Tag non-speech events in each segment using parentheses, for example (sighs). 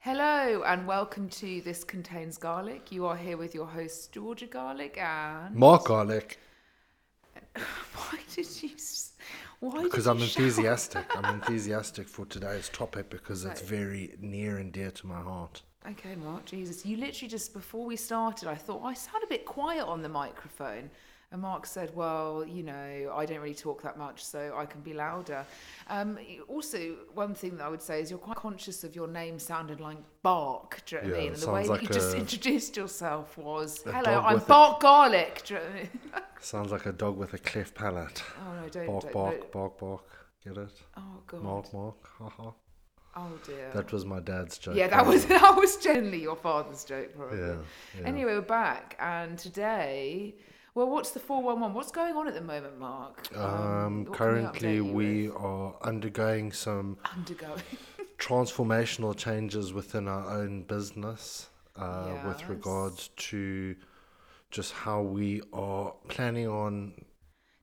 Hello and welcome to This Contains Garlic. You are here with your host Georgia Garlic and Mark Garlic, (laughs) why did you? s- Why? because did I'm shout? enthusiastic. I'm (laughs) enthusiastic for today's topic because it's very near and dear to my heart. Okay, Mark. Jesus, you literally just before we started, I thought oh, I sound a bit quiet on the microphone, and Mark said, "Well, you know, I don't really talk that much, so I can be louder." Um, also, one thing that I would say is you're quite conscious of your name sounding like Bark. Do you know what I mean? And the way that you just introduced yourself was, "Hello, I'm with a- Bark Garlic." Do you know what I mean? (laughs) Sounds like a dog with a cleft palate. Oh no, don't Bark, don't, bark, no. bark, bark. Get it? Oh god. Mark, mark. Haha. Oh dear. That was my dad's joke. yeah, that was (laughs) that was generally your father's joke, probably. Yeah. yeah. Anyway, we're back, and today, well, what's the four one one? What's going on at the moment, Mark? Um, we currently, we are undergoing some undergoing. (laughs) transformational changes within our own business uh, with regards to just how we are planning on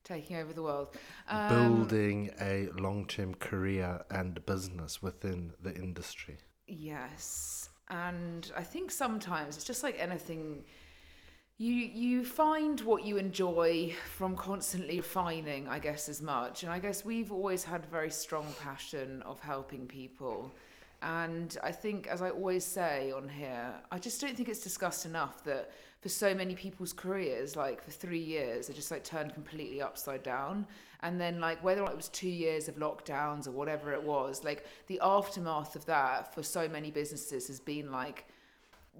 taking over the world. Um, building a long-term career and business within the industry. Yes, and I think sometimes it's just like anything. You you find what you enjoy from constantly refining, I guess, as much. And I guess we've always had a very strong passion of helping people. And I think, as I always say on here, I just don't think it's discussed enough that for so many people's careers, like for three years, they just like turned completely upside down. And then, like, whether it was two years of lockdowns or whatever it was, like the aftermath of that for so many businesses has been like,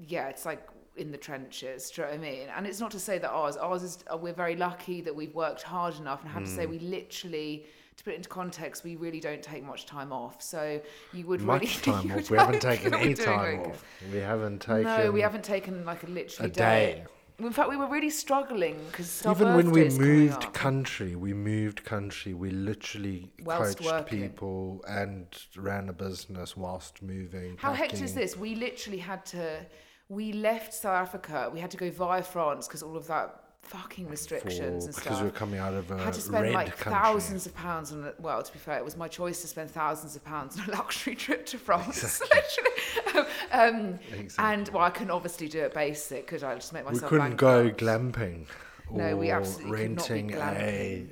yeah, it's like in the trenches. Do you know what I mean? And it's not to say that ours, ours is, uh, we're very lucky that we've worked hard enough. And I have to Hmm. say, we literally, to put it into context, we really don't take much time off. So you would Much really (laughs) time off. We haven't taken any time off. We haven't taken. No, we haven't taken like a literally a day. In fact, we were really struggling because Even when we moved country, we moved country. We literally Whilst coached working. people and ran a business whilst moving. How hectic is this? We literally had to. We left South Africa. We had to go via France because all of that fucking restrictions For, and stuff. because we were coming out of a had to spend like country. thousands of pounds on it. Well, to be fair, it was my choice to spend thousands of pounds (laughs) on a luxury trip to France, literally. (laughs) um, And well, I couldn't obviously do it basic because I just make myself. we couldn't go glamping or No, we absolutely could not be renting a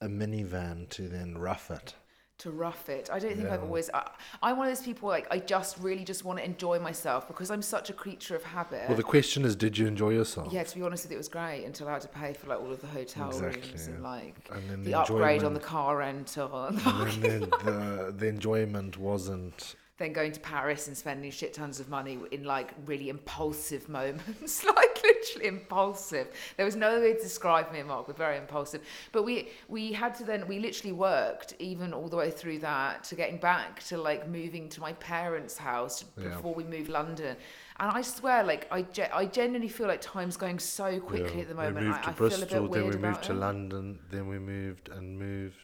a minivan to then rough it. To rough it. I don't think I've always. I, I'm one of those people like I just really just want to enjoy myself because I'm such a creature of habit. Well, the question is, did you enjoy yourself? yeah, to be honest with you, it was great until I had to pay for like all of the hotel Exactly, rooms and like And then the, the upgrade on the car rental and And then the, the enjoyment wasn't. Then going to Paris and spending shit tons of money in like really impulsive (laughs) moments, like literally impulsive. There was no way to describe me and Mark. We're very impulsive, but we we had to then we literally worked even all the way through that to getting back to like moving to my parents' house Yeah. before we moved London. And I swear, like I, ge- I genuinely feel like time's going so quickly yeah, at the moment. We moved I, to I Bristol, feel a bit then we moved to it. London, then we moved and moved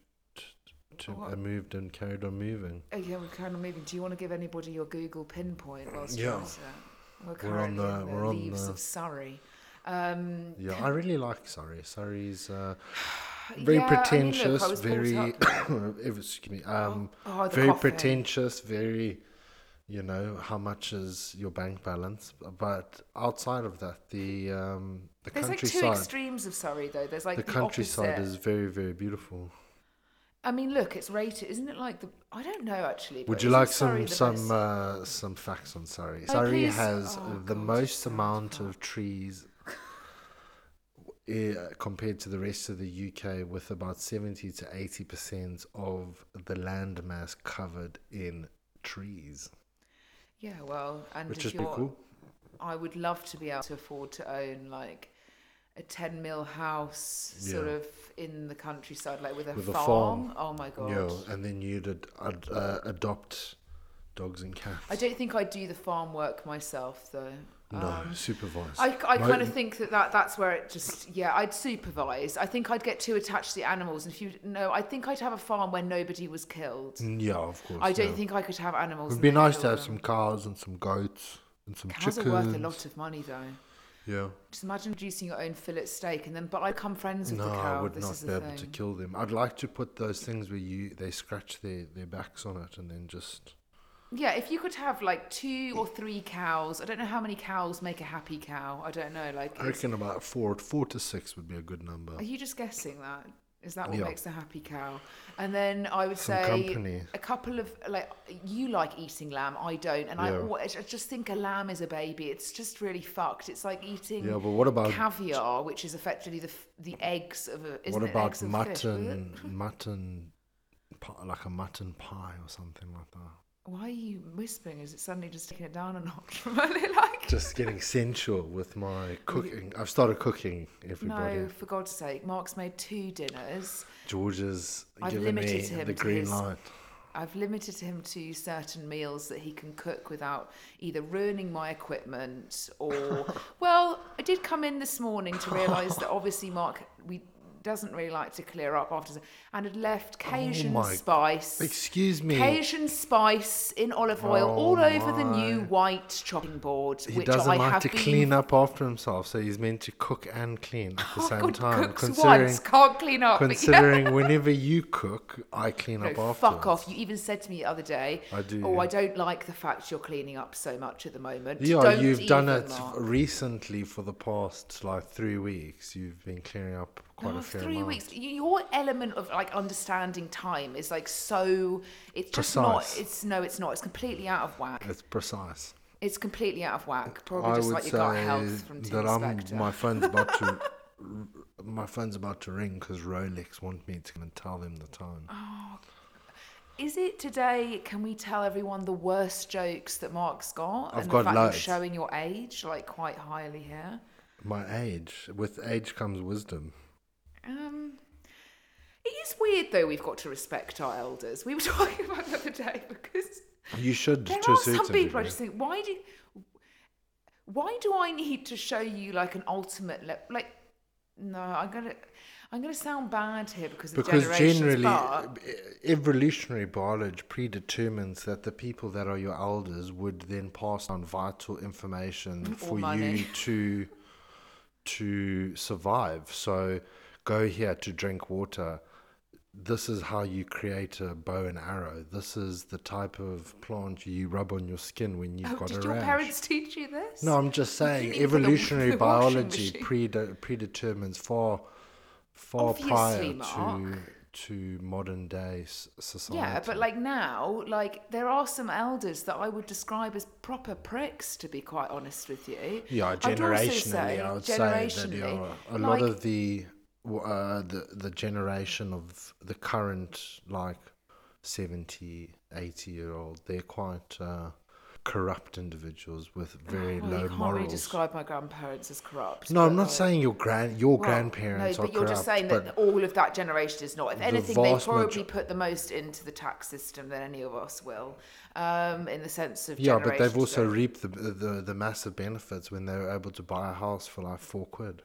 to, What? and moved and carried on moving. Oh yeah, we're kind of moving. Do you want to give anybody your Google pinpoint whilst Yeah. you're? We're We're on currently the- in the we're on leaves the- of Surrey. Um, Yeah, I really like Surrey. Surrey's uh, (sighs) very yeah, I mean, look, I pretentious, was very (coughs) (coughs) excuse me, um, oh, the very coffee. pretentious, very you know how much is your bank balance, but outside of that, the um, the There's like two countryside, extremes of Surrey, though. There's like the the, countryside opposite. is very very beautiful. I mean, look, it's rated, isn't it? Like the I don't know actually. Would you like some some uh, some facts on Surrey? Oh, Surrey please. has Oh, the God, most amount of trees uh, compared to the rest of the UK, with about seventy to eighty percent of the landmass covered in trees, Yeah, well, and which is cool. I would love to be able to afford to own like a ten mil house, sort Yeah. of in the countryside, like with a With a farm. farm. Oh my god. Yeah, and then you'd ad- ad- uh, adopt dogs and cats. I don't think I'd do the farm work myself though. no, Um, (laughs) supervise. I, I kind of think that, that that's where it just yeah I'd supervise. I think I'd get too attached to the animals. And if you no, I think I'd have a farm where nobody was killed. Mm, Yeah, of course. I don't yeah. think I could have animals. It'd be nice to have them. some cows and some goats and some Cows chickens. are worth a lot of money though. Yeah. Just imagine producing your own fillet steak and then but I come friends with No, the cow. I would this not be able thing. to kill them. I'd like to put those things where you they scratch their, their backs on it and then just Yeah, if you could have like two or three cows, I don't know how many cows make a happy cow. I don't know. Like, I reckon about four, four to six would be a good number. are you just guessing that? Is that what Yeah. makes a happy cow? And then I would Some say company. a couple of like you like eating lamb, I don't, and I, Yeah. always, I just think a lamb is a baby. It's just really fucked. It's like eating Yeah, but what about caviar, which is effectively the the eggs of a. What about fish, mutton? mutton, like a mutton pie or something like that. Why are you whispering? Is it suddenly just taking it down a notch? (laughs) Really like. Just getting sensual with my (laughs) cooking. I've started cooking. Everybody, No, for God's sake, Mark's made two dinners. George's I've given me the green his- light. I've limited him to certain meals that he can cook without either ruining my equipment or. (laughs) well, I did come in this morning to realise that obviously Mark we doesn't really like to clear up after, and had left oh Cajun Oh spice. Excuse me. Cajun spice in olive oil Oh all over the new white chopping board, He which doesn't I like have to been clean up after himself, so he's meant to cook and clean at the Oh, same God, time. cooks Considering, once, can't clean up. considering whenever you cook, I clean No, up after. fuck off. You even said to me the other day, I do. Oh, I don't like the fact you're cleaning up so much at the moment. Yeah, Don't you've done it Mark. recently for the past like three weeks. You've been clearing up quite Oh, a fair three amount. weeks. Your element of like understanding time is like so. It's just not. Precise. It's no. It's not. It's completely out of whack. It's precise. It's completely out of whack. Probably I just like your gut health from Tim that I'm, my phone's about to (laughs) my phone's about to ring because Rolex want me to come and tell them the time. Oh, Is it today? Can we tell everyone the worst jokes that Mark's got? I've and got the fact loads. You're showing your age like quite highly here. My age, with age comes wisdom. Um, it is weird though. We've got to respect our elders. We were (laughs) talking about the other day because You should there to are some people I just think, why do, why do I need to show you like an ultimate le- like? No, I'm gonna, I'm gonna sound bad here because because generally but e- evolutionary biology predetermines that the people that are your elders would then pass on vital information (laughs) for money. you to to survive so go here to drink water this is how you create a bow and arrow this is the type of plant you rub on your skin when you've oh, got a rash. did your parents teach you this? no, I'm just saying put the- evolutionary the biology predetermines far, far Obviously, prior to Mark. to modern day society. Yeah, but like now, like there are some elders that I would describe as proper pricks, to be quite honest with you. yeah, I'd also generationally, say- I would say that generationally, yeah, a like- lot of the uh, the the generation of the current like 70, 80 year old, they're quite uh, corrupt individuals with very well, low you can't morals. really describe my grandparents as corrupt. no, I'm not like- saying your grand your Well, grandparents no, but you're corrupt, just saying that all of that generation is not. If the anything, they probably put the most into the tax system than any of us will, um, in the sense of Yeah, but they've also reaped the, the the massive benefits when they were able to buy a house for like four quid.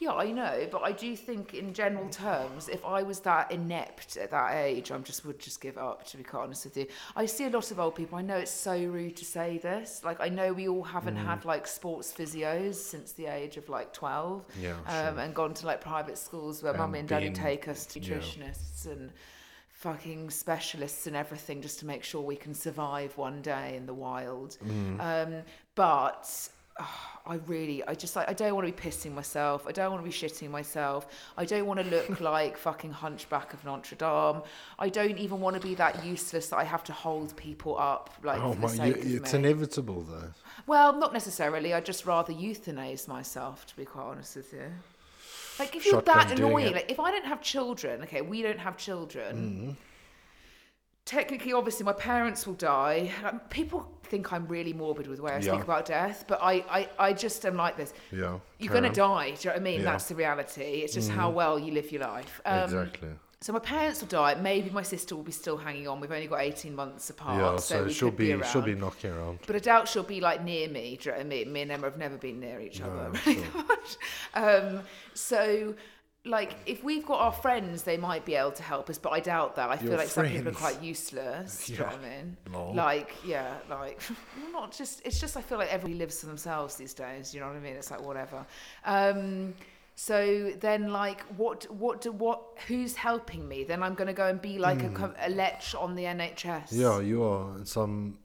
Yeah, I know, but I do think, in general terms, if I was that inept at that age, I just would just give up. To be quite honest with you, I see a lot of old people. I know it's so rude to say this. Like, I know we all haven't Mm. had like sports physios since the age of like twelve, Yeah, um, sure. and gone to like private schools where mummy and daddy take us to yeah. nutritionists and fucking specialists and everything just to make sure we can survive one day in the wild. Mm. Um, but oh, (sighs) I really, I just like, I don't want to be pissing myself. I don't want to be shitting myself. I don't want to look (laughs) like fucking Hunchback of Notre Dame. I don't even want to be that useless that I have to hold people up. Like, Oh my! You, it's me. inevitable though. Well, not necessarily. I'd just rather euthanize myself, to be quite honest with you. Like, if you're Shotgun that annoying, like, if I don't have children, okay, we don't have children. Mm-hmm. Technically, obviously, my parents will die. People think I'm really morbid with the way I Yeah. speak about death, but I, I, I just am like this. Yeah. You're going to die. Do you know what I mean? Yeah. That's the reality. It's just how well you live your life. Um, exactly. So my parents will die. Maybe my sister will be still hanging on. We've only got 18 months apart. yeah. So, So, she'll could be, she'll be knocking around. But I doubt she'll be like near me. Do you know what I mean? Me and Emma have never been near each other. No, very (laughs) much. um, so, like, if we've got our friends, they might be able to help us. But I doubt that. I feel Your like some people are friends? quite useless. Do you know what I mean? Lol. Like, yeah, like, (laughs) well, not just. It's just I feel like everybody lives for themselves these days. You know what I mean? It's like whatever. Um, so then, like, what, what, do, what? Who's helping me? Then I'm going to go and be like a, co- a lech on the NHS. Hmm. Yeah, you are. Some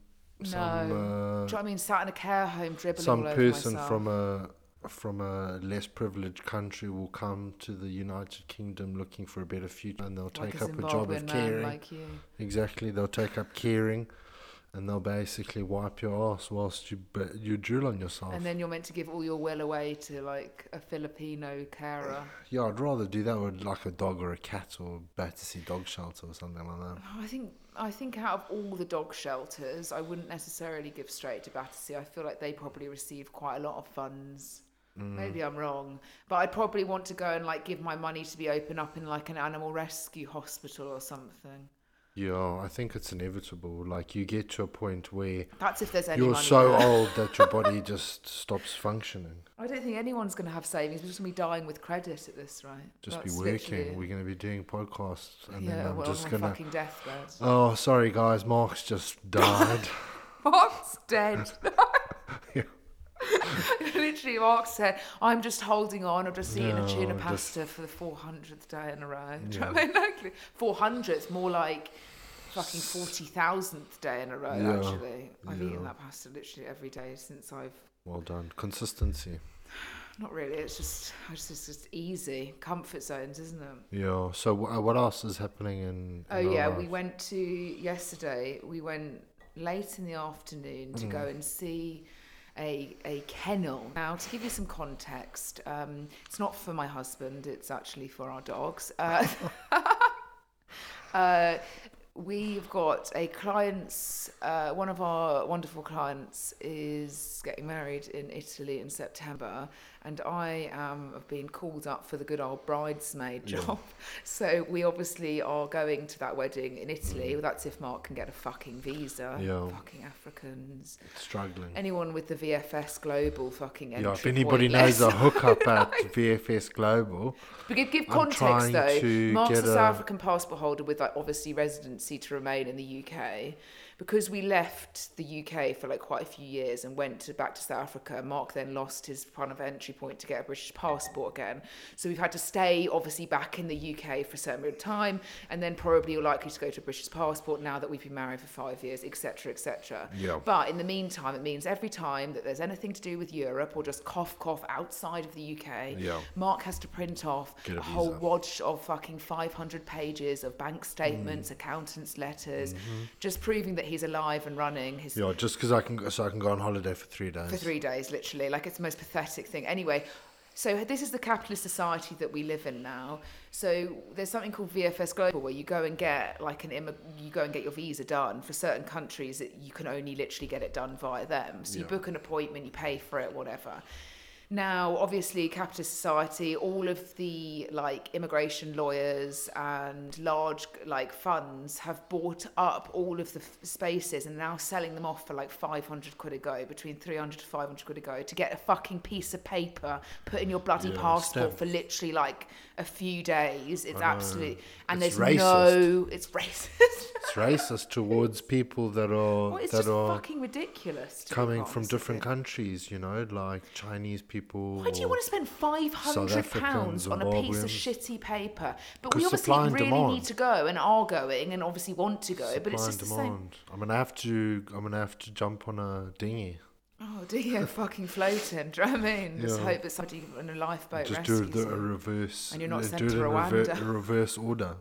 some no. uh, Do you know what I mean? Sat in a care home dribbling some all over person myself. from a from a less privileged country will come to the United Kingdom looking for a better future, and they'll like take a up a job of caring. like you. Exactly, they'll take up caring, and they'll basically wipe your ass whilst you you drill on yourself. And then you're meant to give all your will away to like a Filipino carer. (sighs) yeah, I'd rather do that with like a dog or a cat or Battersea dog shelter or something like that. I think I think out of all the dog shelters, I wouldn't necessarily give straight to Battersea. I feel like they probably receive quite a lot of funds. Mm. Maybe I'm wrong, but I'd probably want to go and like give my money to be open up in like an animal rescue hospital or something. Yeah, I think it's inevitable. Like you get to a point where That's if there's any you're so there. (laughs) old that your body just stops functioning. I don't think anyone's going to have savings. We're just going to be dying with credit at this rate. Just That's be working. literally- We're going to be doing podcasts, and yeah, then I'm well, just gonna. my fucking deathbed. Oh, sorry guys, Mark's just died. (laughs) Mark's dead. (laughs) (laughs) Literally, Mark said, I'm just holding on. I've just eaten a tuna No, just- pasta for the 400th day in a row. (laughs) Do you know I mean? (laughs) Like, 400th, more like fucking 40,000th day in a row, Yeah, actually. I've yeah. eaten that pasta literally every day since I've. well done. Consistency. (sighs) Not really, it's just, it's just, just easy. Comfort zones, isn't it? Yeah. So wh- what else is happening in? Oh in our yeah, life? we went to yesterday. We went late in the afternoon to go mm. and see a a kennel. Now, to give you some context, um, it's not for my husband. It's actually for our dogs. Uh, (laughs) uh, we've got a client's. Uh, one of our wonderful clients is getting married in Italy in September, and I am have been called up for the good old bridesmaid Yeah. job. (laughs) So we obviously are going to that wedding in Italy. Well, that's if Mark can get a fucking visa. Mm. Yeah. Fucking Africans. struggling. Anyone with the VFS Global fucking entry Yeah, if anybody knows a hookup (laughs) at VFS Global, But give, give I'm context trying though. to Mark's a- South African passport holder with like obviously residency to remain in the UK. Because we left the UK for like quite a few years and went to, back to South Africa, Mark then lost his kind of entry point to get a British passport again. So we've had to stay obviously back in the UK for a certain period of time, and then probably you're likely to go to a British passport now that we've been married for five years, etc., etc. Yeah. But in the meantime, it means every time that there's anything to do with Europe or just cough cough outside of the UK, Yeah. Mark has to print off Get a a whole wad of fucking 500 pages of bank Mm. statements, accountants' letters, Mm-hmm. just proving that he's alive and running. His yeah, just because I can, go- so I can go on holiday for three days. for three days, literally. Like it's the most pathetic thing. Anyway, so this is the capitalist society that we live in now. So there's something called VFS Global where you go and get like an immig- you go and get your visa done for certain countries that you can only literally get it done via them. So you book an appointment, you pay for it, whatever. Now, obviously, capitalist society, all of the like immigration lawyers and large like funds have bought up all of the f- spaces and now selling them off for like 500 quid a go, between 300 to 500 quid a go, to get a fucking piece of paper put in your bloody Yeah, passport stamp. for literally like a few days. It's uh, I absolutely and It's there's no, it's racist. (laughs) It's racist towards people that are well, it's that just are fucking ridiculous. coming from different countries. You know, like Chinese people. Why do you want to spend five hundred pounds on a piece of shitty paper? But we obviously really demand. need to go and are going and obviously want to go, but it's supply just the same. I'm gonna have to. I'm gonna have to jump on a dinghy. Oh, do you (laughs) fucking floating? Do you know what I mean? Just Yeah. hope that somebody in a lifeboat Just do the, a reverse. And you're not uh, sent to in rever- reverse order.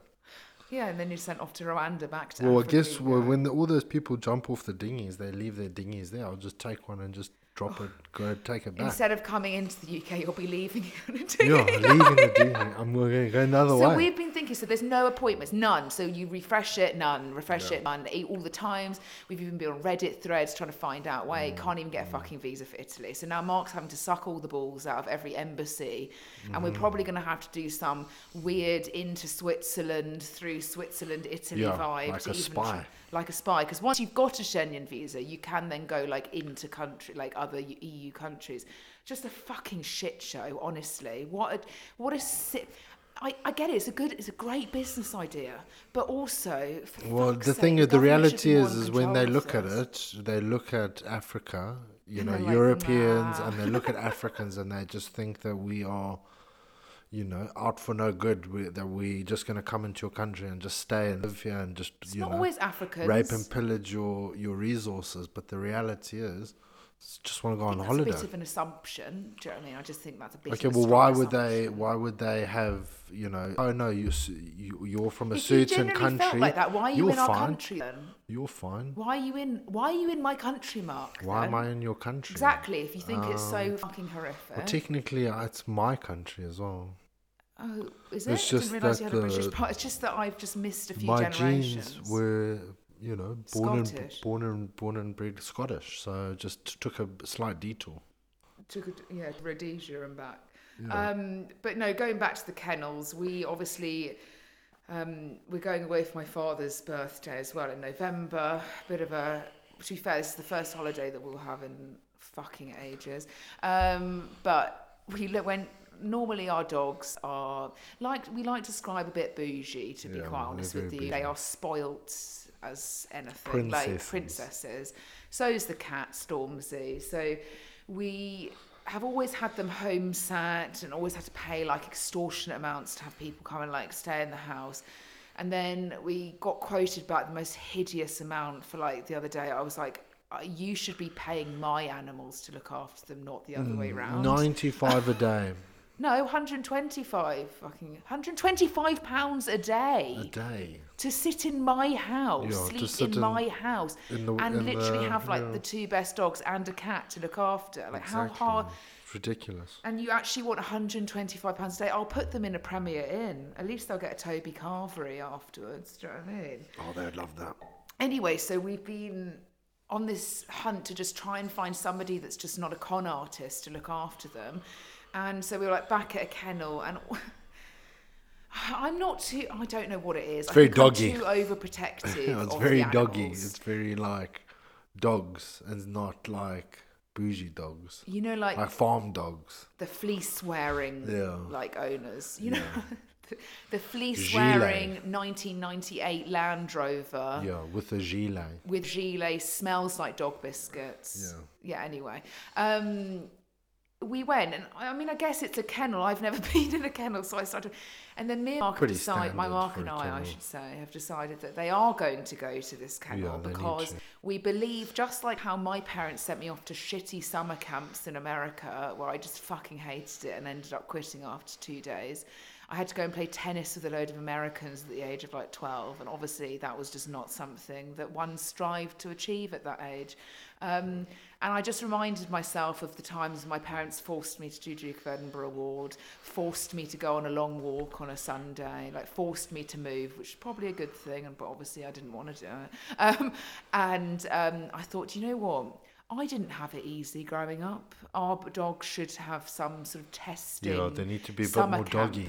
Yeah, and then you're sent off to Rwanda back to. Well, I guess well, when the, all those people jump off the dinghies, they leave their dinghies there. I'll just take one and just drop it, go take it back. instead of coming into the UK, you'll be leaving. (laughs) yeah, leaving the dinghy. I'm going to go another So way. we've been thinking. So there's no appointments, none. So you refresh it, none. Refresh Yeah. it, none. All the times. We've even been on Reddit threads trying to find out why Mm, can't even get a fucking visa for Italy. So now Mark's having to suck all the balls out of every embassy, and Mm-hmm. we're probably going to have to do some weird into Switzerland through Switzerland Italy Yeah, vibe like a even spy. try- like a spy. Because once you've got a Schengen visa, you can then go like into country, like other EU countries. Just a fucking shit show, honestly. What a what a si- I, I get it. It's a good, it's a great business idea, but also, Well, the sake, thing is, the reality is, is when they look at it, they look at Africa, you And know, like, Europeans, "Nah." and they look at (laughs) Africans, and they just think that we are, you know, out for no good. We, that we're just going to come into your country and just stay and live here and just It's you not know always Africans. rape and pillage your your resources. But the reality is, just want to go on think holiday. That's a bit of an assumption. Do you know what I mean? I just think that's a bit. Okay, well, why would they? Why would they have? You know, oh no, you you you're from a If certain country. felt like that, why are you you're in our fine. country then? You're fine. Why are you in? Why are you in my country, Mark? Why am? I in your country? Exactly. If you think it's so fucking horrific. Well, technically, uh, it's my country as well. oh, is it? it's I just didn't realise that you had a British part. It's just that I've just missed a few my generations. genes were, you know, born and born and born and bred Scottish. So just took a slight detour. took a, yeah to Rhodesia and back. Um, but no, going back to the kennels, we obviously um, we're going away for my father's birthday as well in November. Bit of a to be fair, this is the first holiday that we'll have in fucking ages. Um, but we went. Normally, our dogs are like we like to describe a bit bougie. To be Yeah, quite honest with you, they are spoilt as anything, like Princesses. princesses. So is the cat Stormzy. So we have always had them home sat and always had to pay like extortionate amounts to have people come and like stay in the house. And then we got quoted about the most hideous amount for like the other day. I was like, "Uh, you should be paying my animals to look after them, not the other Mm, way round. Ninety-five a day. (laughs) No, 125 fucking 125 pounds a day A day. to sit in my house, Yeah, sleep in, in- my house, in the- and literally the- have like yeah. the two best dogs and a cat to look after. Like how hard? It's ridiculous. And you actually want 125 pounds a day? I'll put them in a Premier Inn. At least they'll get a Toby Carvery afterwards. Do you know what I mean? Oh, they'd love that. Anyway, so we've been on this hunt to just try and find somebody that's just not a con artist to look after them. And so we were like back at a kennel and (laughs) I'm not too I don't know what it is. It's I very think I'm doggy. too overprotective. Yeah, (laughs) it's very doggy. It's very like dogs, and not like bougie dogs, You know, like like farm dogs. the fleece wearing Yeah. like owners. You know, (laughs) the, the fleece wearing 1998 Land Rover. Yeah, with a gilet. with gilet smells like dog biscuits. Yeah. Yeah. Anyway, um, we went, and I mean, I guess it's a kennel. I've never (laughs) been in a kennel, so I started, and then me and Mark have decided, my Mark and I, I should say, have decided that they are going to go to this kennel need because we believe, just like how my parents sent me off to shitty summer camps in America, where I just fucking hated it and ended up quitting after two days. I had to go and play tennis with a load of Americans at the age of like 12, and obviously that was just not something that one strived to achieve at that age. Um, and I just reminded myself of the times my parents forced me to do Duke of Edinburgh Award, forced me to go on a long walk on a Sunday, like forced me to move, which is probably a good thing, and but obviously I didn't want to do it. (laughs) Um, and um, I thought, you know what? I didn't have it easy growing up. Our dogs should have some sort of testing. Yeah, they need to be a bit more camp. doggy.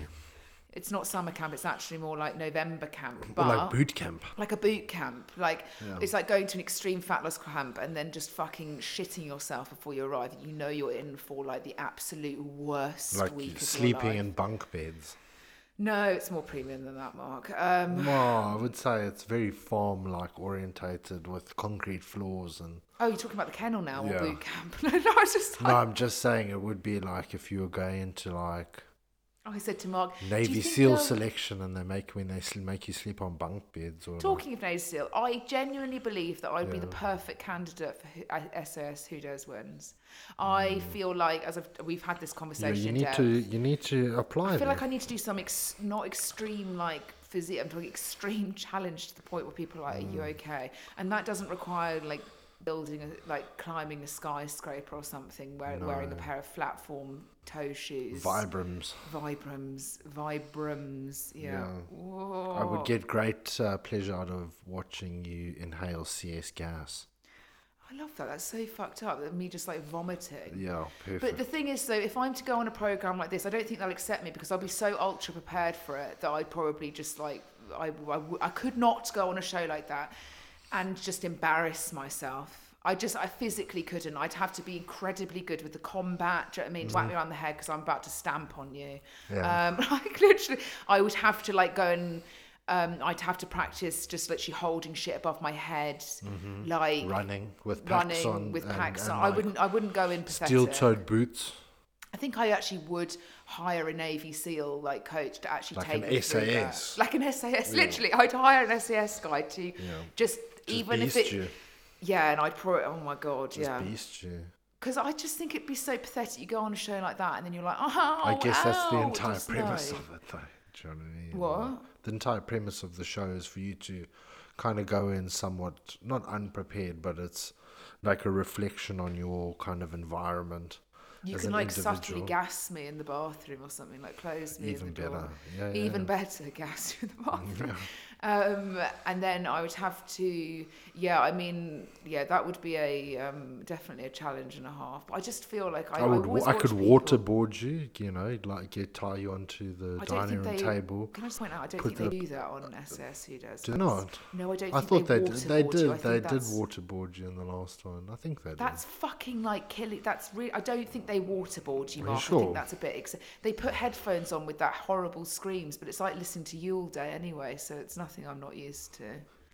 It's not summer camp. It's actually more like November camp. Or But like boot camp. like a boot camp. Like Yeah. it's like going to an extreme fat loss camp and then just fucking shitting yourself before you arrive. You know you're in for like the absolute worst Like week of sleeping in bunk beds. No, it's more premium than that, Mark. Um, Well, I would say it's very farm like orientated with concrete floors and oh, you're talking about the kennel now Yeah. or boot camp? (laughs) no, no, I was just No, like, I'm just saying it would be like if you were going into like I said to Mark, Navy SEAL selection and they make when they sl- make you sleep on bunk beds or like, Talking of Navy SEAL, I genuinely believe that I'd be the perfect candidate for who, uh, SAS Who Dares Wins. I feel like, as I've, we've had this Mm. yeah, conversation you need depth, to you need to apply. I feel like. I need to do some ex- not extreme like physique. I'm talking extreme (laughs) challenge to the point where people are like, "Are you Mm. okay?" And that doesn't require like building a, like climbing a skyscraper or something, wear, wearing a pair of flat form toe shoes. Vibrams. Vibrams, Vibrams, yeah. Yeah. I would get great uh, pleasure out of watching you inhale CS gas. I love that. That's so fucked up. That me just like vomiting. Yeah, perfect. But the thing is, though, if I'm to go on a program like this, I don't think they'll accept me because I'll be so ultra prepared for it that I'd probably just like I, I, w- I could not go on a show like that and just embarrass myself. I just I physically couldn't. I'd have to be incredibly good with the combat. Do you know what I mean? Whack me around the head because I'm about to stamp on you. Yeah. Um, (laughs) like literally, I would have to like go and. Um, I'd have to practice just literally holding shit above my head, like running with packs running on with packs and on. I like wouldn't. I wouldn't go in pathetic. steel-toed boots. I think I actually would hire a Navy SEAL like coach to actually Like take an. SAS. like an SAS. Literally, I'd hire an SAS guy to just, even if it, you. Yeah, and I'd probably, oh my god, Just yeah, beast you. because I just think it'd be so pathetic. You go on a show like that, and then you're like, oh, I guess that's the ow, entire just premise no. of it, though. Do you know what I mean? What? The entire premise of the show is for you to kind of go in somewhat, not unprepared, but it's like a reflection on your kind of environment. You can an like subtly gas me in the bathroom or something, like close me Even in the door. better. Yeah, yeah, Even yeah. better, gas you in the (laughs) bathroom. Um, and then I would have to, yeah, I mean, yeah, that would be a um, definitely a challenge and a half. But I just feel like I, I would. always I could people- waterboard you. You know, like get tie you onto the I dining room table. Can I just point out? I don't think they do that on SS. Who does? Do not? No, I don't. I thought they they did. They did. you. They did waterboard you in the last one. I think they did. That's fucking like killing. That's really. I don't think they waterboard you, Mark. I sure? think that's a bit. Ex- they put headphones on with that horrible screams, but it's like listening to you all day anyway. So it's nothing I'm not used to.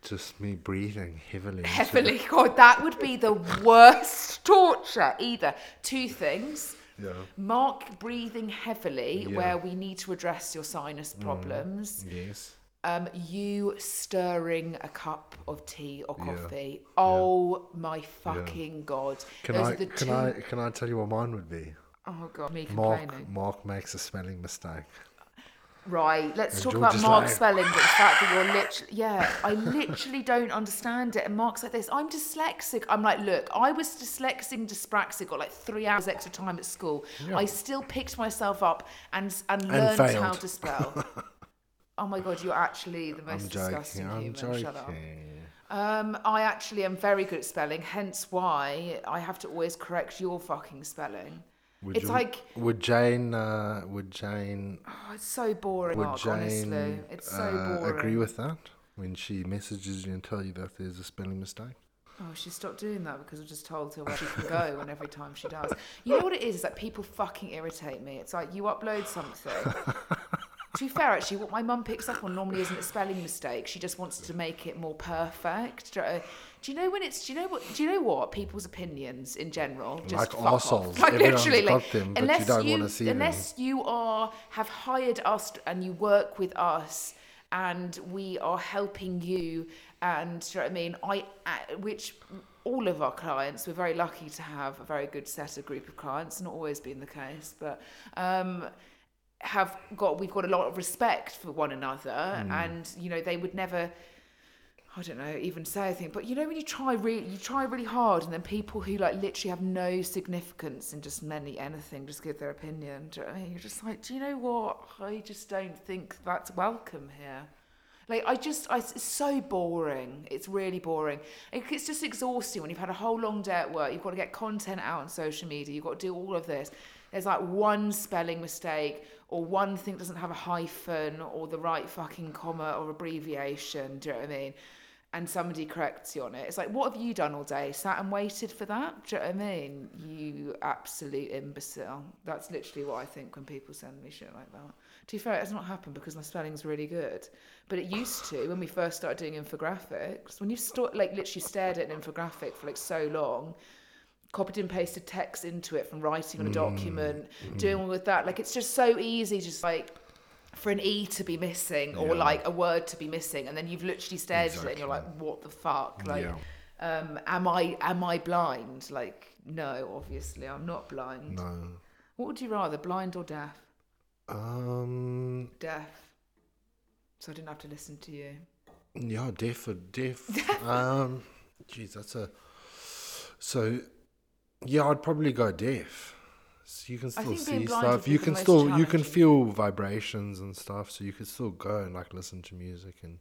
Just me breathing heavily. Heavily, God, that would be the worst torture. Either two things. Yeah. Mark breathing heavily, Yeah. Mm. where we need to address your sinus problems. Yes. Um, you stirring a cup of tea or Yeah. coffee. Oh my fucking god! Can Those I? the Can two. I? Can I tell you what mine would be? Oh god, me Mark. complaining. Mark makes a spelling mistake. Right, let's talk about is Mark's like- spelling, but the fact that you're literally, yeah, I literally don't understand it. And Mark's like this, I'm dyslexic. I'm like, look, I was dyslexic and dyspraxic, got like three hours extra time at school. Yeah. I still picked myself up and and learned how to spell. (laughs) oh my god, you're actually the most I'm disgusting joking. I'm human. joking. Shut up. Um, I actually am very good at spelling, hence why I have to always correct your fucking spelling. Would It's you- like- Would Jane? Uh, would Jane? Oh, it's so boring, Would Mark, Jane honestly. It's so uh, boring. agree with that when she messages you and tell you that there's a spelling mistake? Oh, she stopped doing that because I just told her where she can go and every time she does. You know what it is? Is that people fucking irritate me. It's like you upload something. to be fair, actually, what my mum picks up on normally isn't a spelling mistake. She just wants to make it more perfect. Do you- know when it's? Do you know what? Do you know what? People's opinions in general, just Like off. Like Everyone's literally, like them, you unless don't wanna see them. you are have hired us and you work with us and we are helping you and do you know what I mean I uh, which all of our clients we're very lucky to have a very good set of group of clients not always been the case but um have got we've got a lot of respect for one another and you know they would never I don't know, even say anything. But you know when you try really, you try really hard, and then people who like literally have no significance in just many anything just give their opinion. Do you know what I mean? You're just like, do you know what? I just don't think that's welcome here. Like I just, I, it's so boring. It's really boring. It, it's just exhausting when you've had a whole long day at work. You've got to get content out on social media. You've got to do all of this. There's like one spelling mistake, or one thing doesn't have a hyphen, or the right fucking comma or abbreviation. Do you know what I mean? And somebody corrects you on it. It's like, what have you done all day? Sat and waited for that? Do you know what I mean? You absolute imbecile. That's literally what I think when people send me shit like that. To be fair, it has not happened because my spelling's really good. But it used to when we first started doing infographics. When you've st- like literally stared at an infographic for like so long, copied and pasted text into it from writing on a mm. document, mm. doing all of that. Like it's just so easy, just like for an e to be missing or Yeah. like a word to be missing, and then you've literally stared at it and you're like, "What the fuck?" Like, Yeah. um, am I am I blind? Like, no, obviously I'm not blind. No. What would you rather, blind or deaf? Um. Deaf. So I didn't have to listen to you. Yeah, deaf or deaf. (laughs) um. Geez, that's a. So, yeah, I'd probably go deaf. So you can still see stuff. You can still you can feel vibrations and stuff. So you could still go and like listen to music and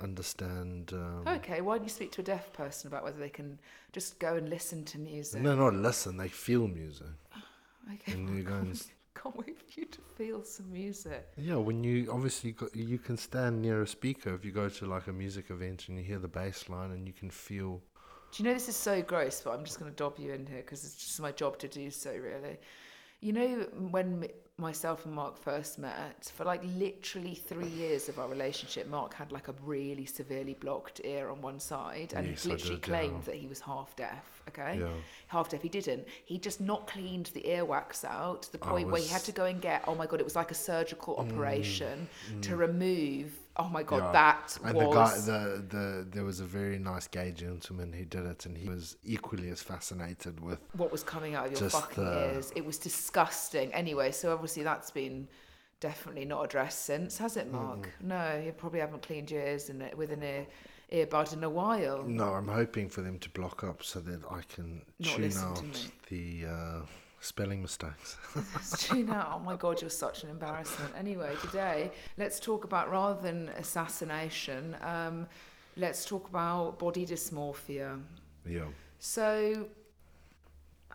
understand. Um, Okay, why don't you speak to a deaf person about whether they can just go and listen to music? No, not listen. They feel music, (sighs) Okay, and you go and. (laughs) can't, wait for you to feel some music. Yeah, when you obviously go, you can stand near a speaker if you go to like a music event and you hear the bass line and you can feel. Do you know this is so gross, but I'm just going to dob you in here because it's just my job to do so, really. You know, when myself and Mark first met, for like literally three years of our relationship, Mark had like a really severely blocked ear on one side, and Yes, he literally did, yeah. claimed that he was half deaf. Okay, Yeah. half deaf. He didn't. He just not cleaned the earwax out to the point where he had to go and get. Oh my god, it was like a surgical operation to remove. Oh my god, Mm, Yeah. that And was. the guy, the, the there was a very nice gay gentleman who did it, and he was equally as fascinated with. what was coming out of your fucking the- ears. It was disgusting. Anyway, so obviously that's been definitely not addressed since, has it, Mark? No, you probably haven't cleaned your ears in it with an ear earbud in a while. No, I'm hoping for them to block up so that I can Not tune out the uh, spelling mistakes. (laughs) (laughs) Know? Oh my god, you're such an embarrassment. Anyway, today let's talk about rather than assassination, um, let's talk about body dysmorphia. yeah. So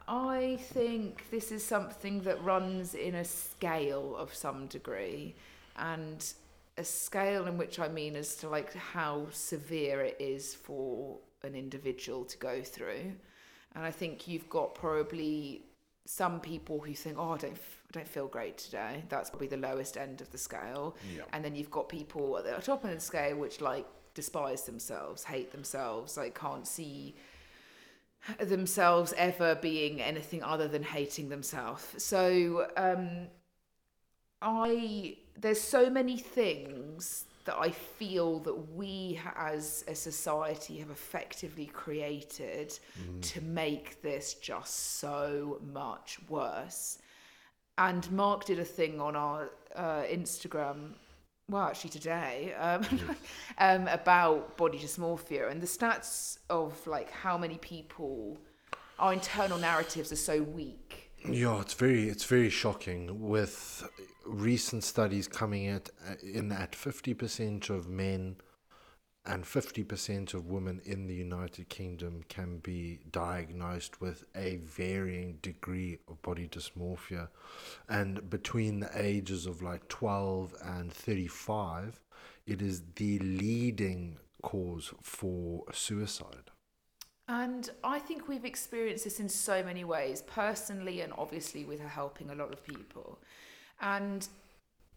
I think this is something that runs in a scale of some degree and a scale in which I mean as to like how severe it is for an individual to go through. And I think you've got probably some people who think, "Oh, I don't, f- I don't feel great today." That's probably the lowest end of the scale. Yeah. And then you've got people at the top end of the scale which like despise themselves, hate themselves, like can't see themselves ever being anything other than hating themselves. So um, I there's so many things that I feel that we as a society have effectively created to make this just so much worse. And Mark did a thing on our uh, Instagram, well, actually today, um, (laughs) um, about body dysmorphia and the stats of like how many people, our internal narratives are so weak. Yeah, it's very it's very shocking with recent studies coming at in at fifty percent of men and fifty percent of women in the United Kingdom can be diagnosed with a varying degree of body dysmorphia, and between the ages of like twelve and thirty five, it is the leading cause for suicide. And I think we've experienced this in so many ways, personally and obviously with her helping a lot of people. And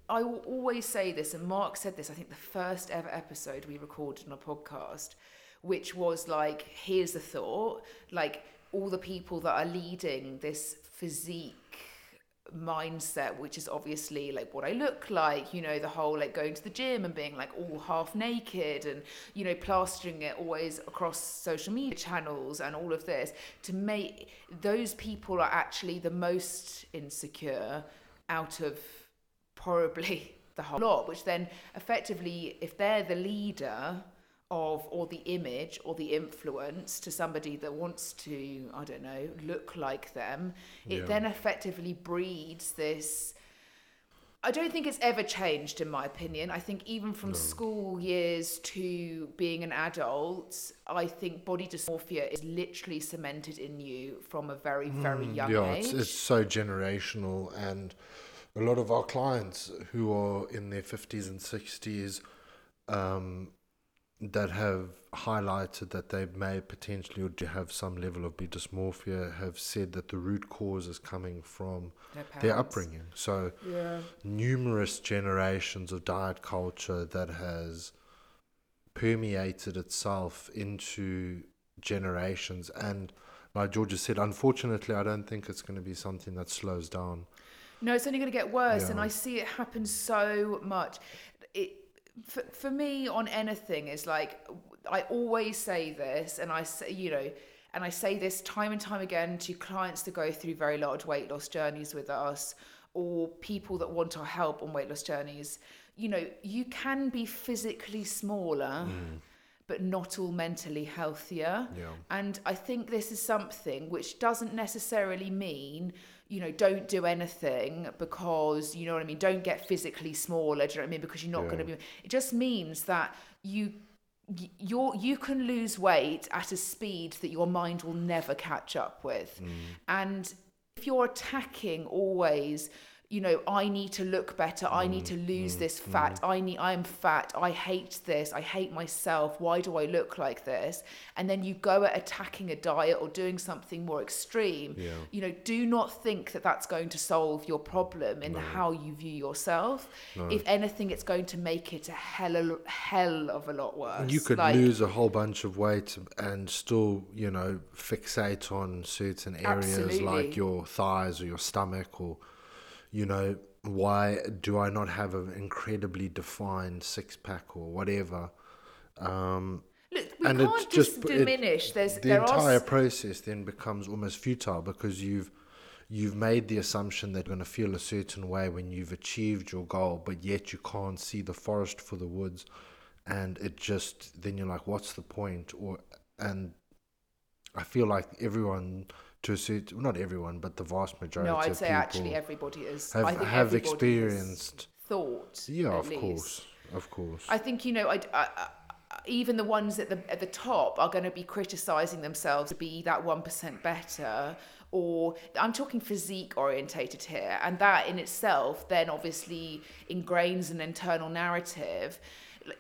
I will always say this, and Mark said this, I think the first ever episode we recorded on a podcast, which was like, here's the thought, like all the people that are leading this physique mindset which is obviously like what I look like you know the whole like going to the gym and being like all half naked and you know plastering it always across social media channels and all of this to make those people are actually the most insecure out of probably (laughs) the whole lot which then effectively if they're the leader of or the image or the influence to somebody that wants to i don't know look like them it Yeah. then effectively breeds this I don't think it's ever changed, in my opinion. I think even from school years to being an adult, I think body dysmorphia is literally cemented in you from a very, very young Mm, yeah, age. it's, it's so generational, and a lot of our clients who are in their fifties and sixties, um, that have highlighted that they may potentially or do have some level of body dysmorphia have said that the root cause is coming from Their their upbringing. So Yeah. numerous generations of diet culture that has permeated itself into generations and like Georgia said, unfortunately, I don't think it's going to be something that slows down. No, it's only going to get worse, and I see it happen so much. It for, for me on anything is like I always say this, and I say you know, and I say this time and time again to clients that go through very large weight loss journeys with us, or people that want our help on weight loss journeys. You know, you can be physically smaller. Mm. But not all mentally healthier. Yeah. And I think this is something which doesn't necessarily mean, you know, don't do anything because, you know what I mean, don't get physically smaller, do you know what I mean? Because you're not going to be. It just means that you. You're, you can lose weight at a speed that your mind will never catch up with. Mm. And if you're attacking always you know i need to look better. I need mm, to lose mm, this mm. fat. I need i am fat. I hate this. I hate myself. Why do i look like this? And then you go at attacking a diet or doing something more extreme. Yeah. you know do not think that that's going to solve your problem in how you view yourself. If anything it's going to make it a hell of, hell of a lot worse. You could Like, lose a whole bunch of weight and still, you know, fixate on certain areas Absolutely. like your thighs or your stomach or, you know, why do I not have an incredibly defined six pack or whatever? Um, look we and can't it's just just it- diminish. There's the entire are process then becomes almost futile because you've you've made the assumption that you're going to feel a certain way when you've achieved your goal but yet you can't see the forest for the woods. And it just then you're like what's the point? Or and i feel like everyone to certain not everyone but the vast majority no i'd of say people actually everybody is have, I think have experienced thought yeah of least. course of course I think you know, I, I, I- even the ones at the at the top are going to be criticizing themselves to be that one percent better. Or I'm talking physique orientated here, and that in itself then obviously ingrains an internal narrative.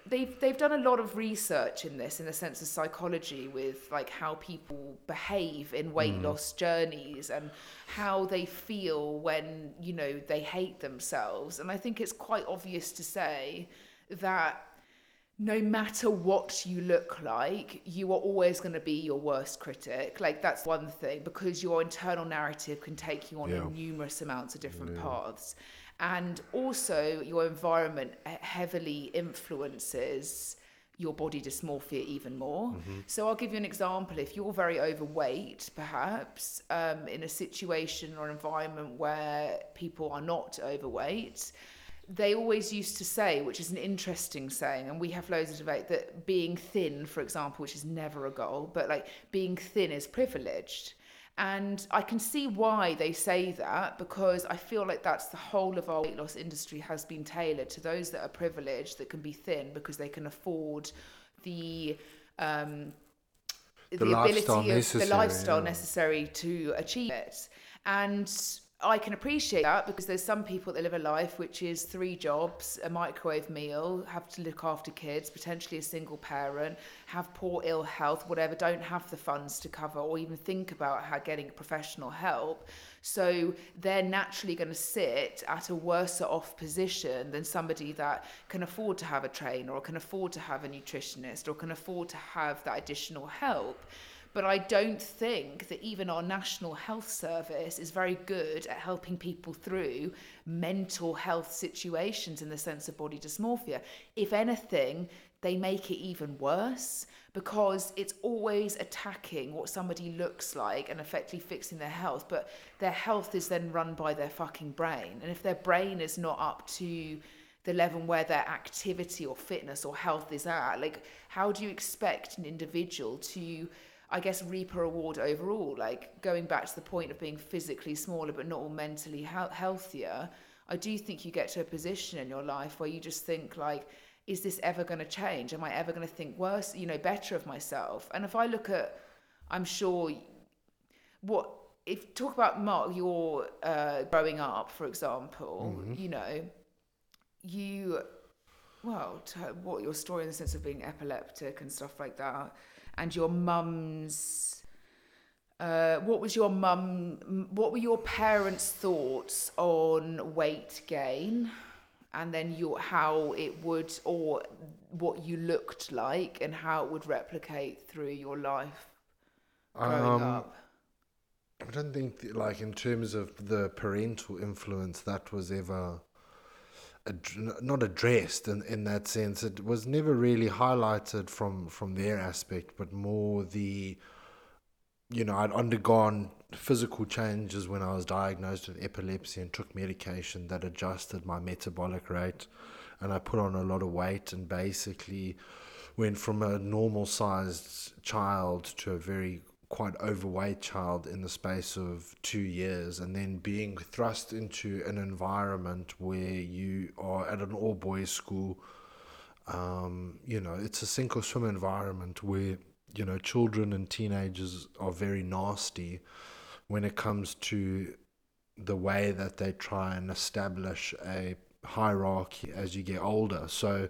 They've they've done a lot of research in this in the sense of psychology with like how people behave in weight hmm. loss journeys and how they feel when you know they hate themselves. And I think it's quite obvious to say that no matter what you look like, you are always going to be your worst critic. Like that's one thing because your internal narrative can take you on Yeah. numerous amounts of different paths. And also your environment heavily influences your body dysmorphia even more. So I'll give you an example. If you're very overweight, perhaps um, in a situation or environment where people are not overweight, they always used to say, which is an interesting saying, and we have loads of debate that being thin, for example, which is never a goal, but like being thin is privileged. And I can see why they say that because I feel like that's the whole of our weight loss industry has been tailored to those that are privileged that can be thin because they can afford the um, The lifestyle ability of the lifestyle yeah. necessary to achieve it. And I can appreciate that because there's some people that live a life which is three jobs, a microwave meal, have to look after kids, potentially a single parent, have poor ill health, whatever, don't have the funds to cover or even think about how getting professional help. So they're naturally going to sit at a worse off position than somebody that can afford to have a trainer or can afford to have a nutritionist or can afford to have that additional help. But I don't think that even our National Health Service is very good at helping people through mental health situations in the sense of body dysmorphia. If anything, they make it even worse because it's always attacking what somebody looks like and effectively fixing their health. But their health is then run by their fucking brain. And if their brain is not up to the level where their activity or fitness or health is at, like, how do you expect an individual to? I guess reap a reward overall. Like going back to the point of being physically smaller but not all mentally he- healthier, I do think you get to a position in your life where you just think like, is this ever going to change? Am I ever going to think worse, you know, better of myself? And if I look at, I'm sure, what if talk about Mark, your uh, growing up, for example, you know, you well, what your story in the sense of being epileptic and stuff like that, and your mum's. Uh, what was your mum? What were your parents' thoughts on weight gain, and then your how it would or what you looked like and how it would replicate through your life growing Um, up? I don't think, like, in terms of the parental influence, that was ever ad- not addressed in, in that sense. It was never really highlighted from, from their aspect, but more the, you know, I'd undergone physical changes when I was diagnosed with epilepsy and took medication that adjusted my metabolic rate. And I put on a lot of weight and basically went from a normal sized child to a very quite overweight child in the space of two years and then being thrust into an environment where you are at an all boys school um, you know it's a sink or swim environment where you know children and teenagers are very nasty when it comes to the way that they try and establish a hierarchy as you get older. So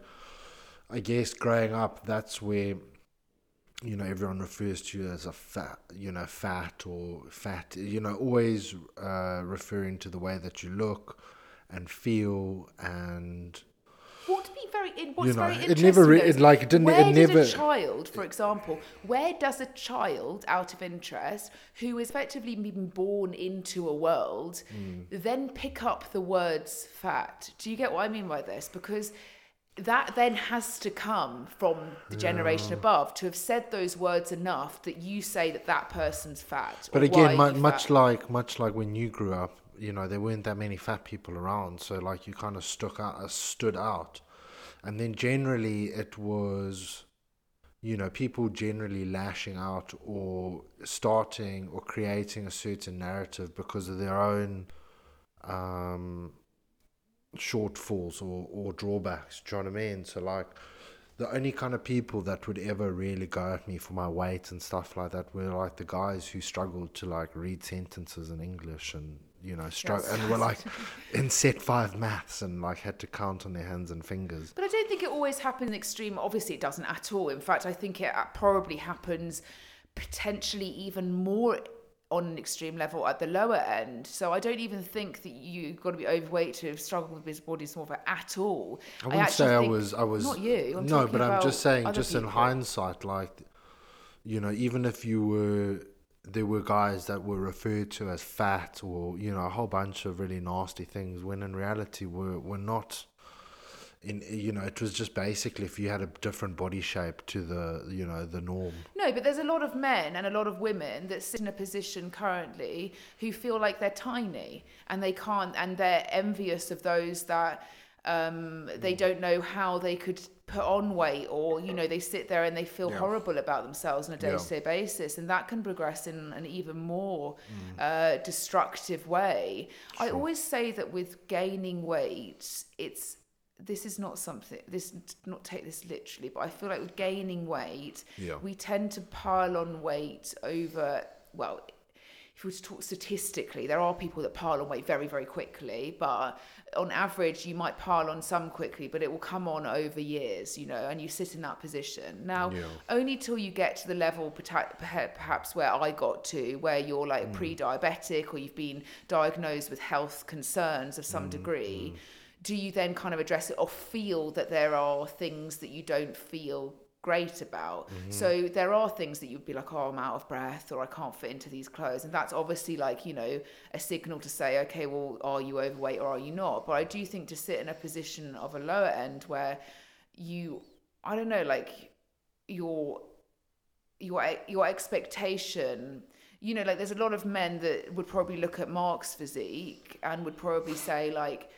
I guess growing up, that's where you know everyone refers to you as a fat, you know, fat or fat. You know, always uh, referring to the way that you look and feel and what be very in, what's You know, very it never re- it, like, it didn't- where it does never- a child for example where does a child out of interest who is effectively been born into a world Hmm. then pick up the words fat do you get what i mean by this because that then has to come from the generation above to have said those words enough that you say that that person's fat But again, mu- much fat?" like much like when you grew up, you know, there weren't that many fat people around, so like you kind of stuck out, uh, stood out, and then generally it was, you know, people generally lashing out or starting or creating a certain narrative because of their own um, shortfalls or, or drawbacks. Do you know what I mean? So like the only kind of people that would ever really go at me for my weight and stuff like that were like the guys who struggled to like read sentences in English and you know struggle Yes. and were like in set five maths and like had to count on their hands and fingers. But I don't think it always happens in extreme. Obviously, it doesn't at all. In fact, I think it uh, probably happens potentially even more on an extreme level at the lower end. So I don't even think that you've got to be overweight to have struggled with this body dysmorphia at all. I wouldn't actually say I was. I was not you. I'm no, but I'm just saying, just in hindsight, like, you know, even if you were, there were guys that were referred to as fat or you know a whole bunch of really nasty things, when in reality were were not. In you know, it was just basically if you had a different body shape to the you know the norm. No, but there's a lot of men and a lot of women that sit in a position currently who feel like they're tiny and they can't, and they're envious of those that um, they don't know how they could put on weight, or you know, they sit there and they feel Yeah. horrible about themselves on a day-to-day basis, and that can progress in an even more uh, destructive way. I always say that with gaining weight, it's this is not something this not take this literally but i feel like with gaining weight Yeah. we tend to pile on weight over well if we were to talk statistically there are people that pile on weight very very quickly but on average you might pile on some quickly but it will come on over years you know and you sit in that position now Yeah. only till you get to the level perhaps where I got to, where you're like mm. pre-diabetic or you've been diagnosed with health concerns of some mm, degree, mm. Do you then kind of address it or feel that there are things that you don't feel great about? Mm-hmm. So there are things that you'd be like, oh, I'm out of breath or I can't fit into these clothes, and that's obviously like you know a signal to say, okay, well, are you overweight or are you not? But I do think to sit in a position of a lower end where you, I don't know, like your your your expectation you know like there's a lot of men that would probably look at mark's physique and would probably say like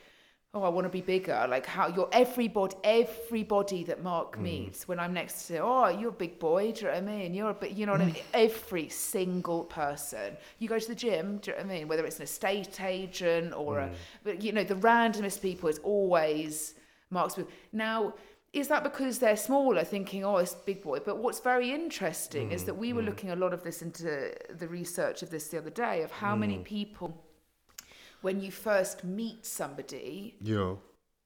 oh i want to be bigger. Like how you're everybody everybody that mark mm. meets when i'm next to him oh you're a big boy do you know what i mean? You're a bit you know what i mm. mean? Every single person. You go to the gym do you know what i mean? Whether it's an estate agent or a mm. but you know the randomest people is always mark's now is that because they're smaller thinking oh it's big boy? But what's very interesting is that we were looking a lot of this into the research of this the other day of how many people when you first meet somebody Yeah.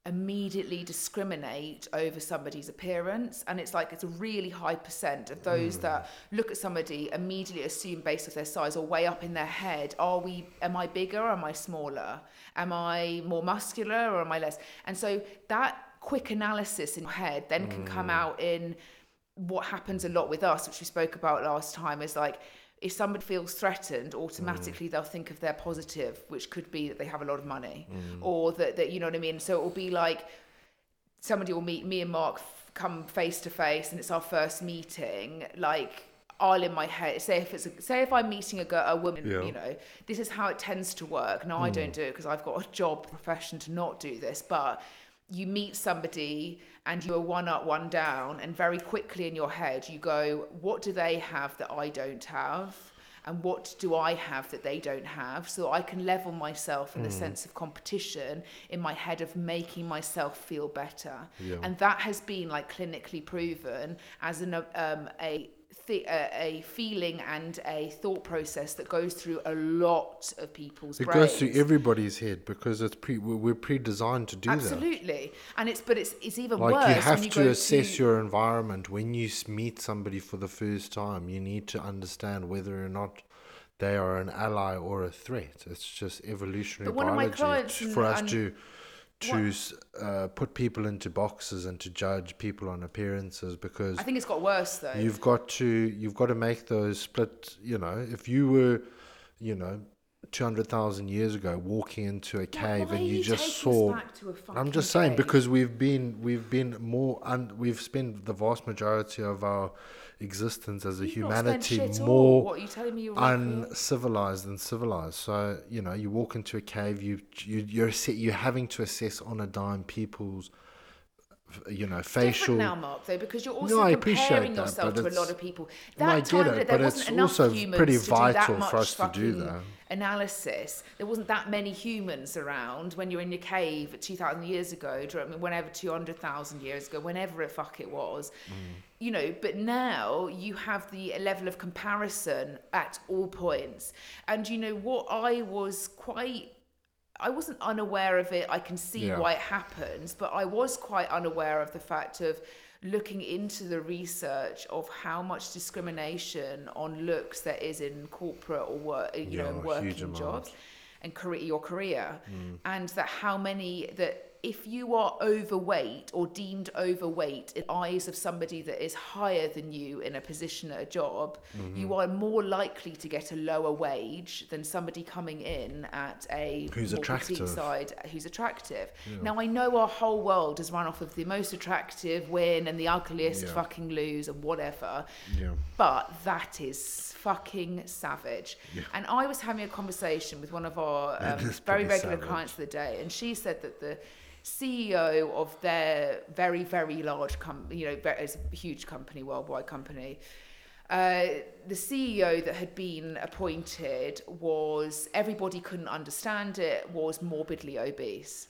immediately discriminate over somebody's appearance. And it's like it's a really high percent of those hmm. that look at somebody immediately assume based off their size or way up in their head are we am i bigger? Or am i smaller? Am i more muscular or am i less? And so that quick analysis in your head then can come hmm. out in what happens a lot with us which we spoke about last time is like if somebody feels threatened mm. automatically they'll think of their positive which could be that they have a lot of money mm. or that, that you know what i mean so it will be like somebody will meet me and mark f- come face to face and it's our first meeting like I'll in my head say if it's a, say if I'm meeting a girl, a woman, Yeah. you know, this is how it tends to work. Now I don't mm. do it because I've got a job profession to not do this, but you meet somebody and you are one up, one down, and very quickly in your head you go, what do they have that I don't have? And what do I have that they don't have? So I can level myself in the sense of competition in my head of making myself feel better. Yeah. And that has been like clinically proven as an um, a th- a, a feeling and a thought process that goes through a lot of people's It brains. goes through everybody's head because it's pre we're pre-designed to do that. Absolutely, and it's but it's it's even Like worse. you when have you to assess your environment when you meet somebody for the first time. You need to understand whether or not they are an ally or a threat. It's just evolutionary But one of my biology clients for us and to to uh, put people into boxes and to judge people on appearances because I think it's got worse though. you've got to you've got to make those split. You know, if you were, you know. 200,000 years ago walking into a cave why and are you just saw back to a I'm just saying cave? because we've been we've been more un, we've spent the vast majority of our existence as a You've humanity more you telling me? You're un- uncivilized than civilized. So you know, you walk into a cave, you you you're you're having to assess on a dime people's you know facial. now, Mark, though, because you're also No, I appreciate comparing that, yourself to a lot of people. No, That I get time it, but there it's wasn't enough also humans pretty to do vital that for much us to do that. Analysis. There wasn't that many humans around when you're in your cave 2,000 years ago, do you know what I mean? whenever 200,000 years ago, whenever it fuck it was. Mm. You know, but now you have the level of comparison at all points. And you know what? I was quite I wasn't unaware of it. I can see Yeah. why it happens, but I was quite unaware of the fact of looking into the research of how much discrimination on looks there is in corporate or work, you know, Yeah, huge working jobs and career, your career, Mm. and that how many that if you are overweight or deemed overweight in eyes of somebody that is higher than you in a position at a job, Mm-hmm. you are more likely to get a lower wage than somebody coming in at a Who's attractive. side who's attractive. Now I know our whole world is run off of the most attractive win and the ugliest Yeah. fucking lose and whatever. Yeah. But that is fucking savage. And I was having a conversation with one of our (laughs) um, very regular savage. clients of the day, and she said that the CEO of their very, very large company, you know, it's a huge company, worldwide company, uh, the CEO that had been appointed was everybody couldn't understand it, was morbidly obese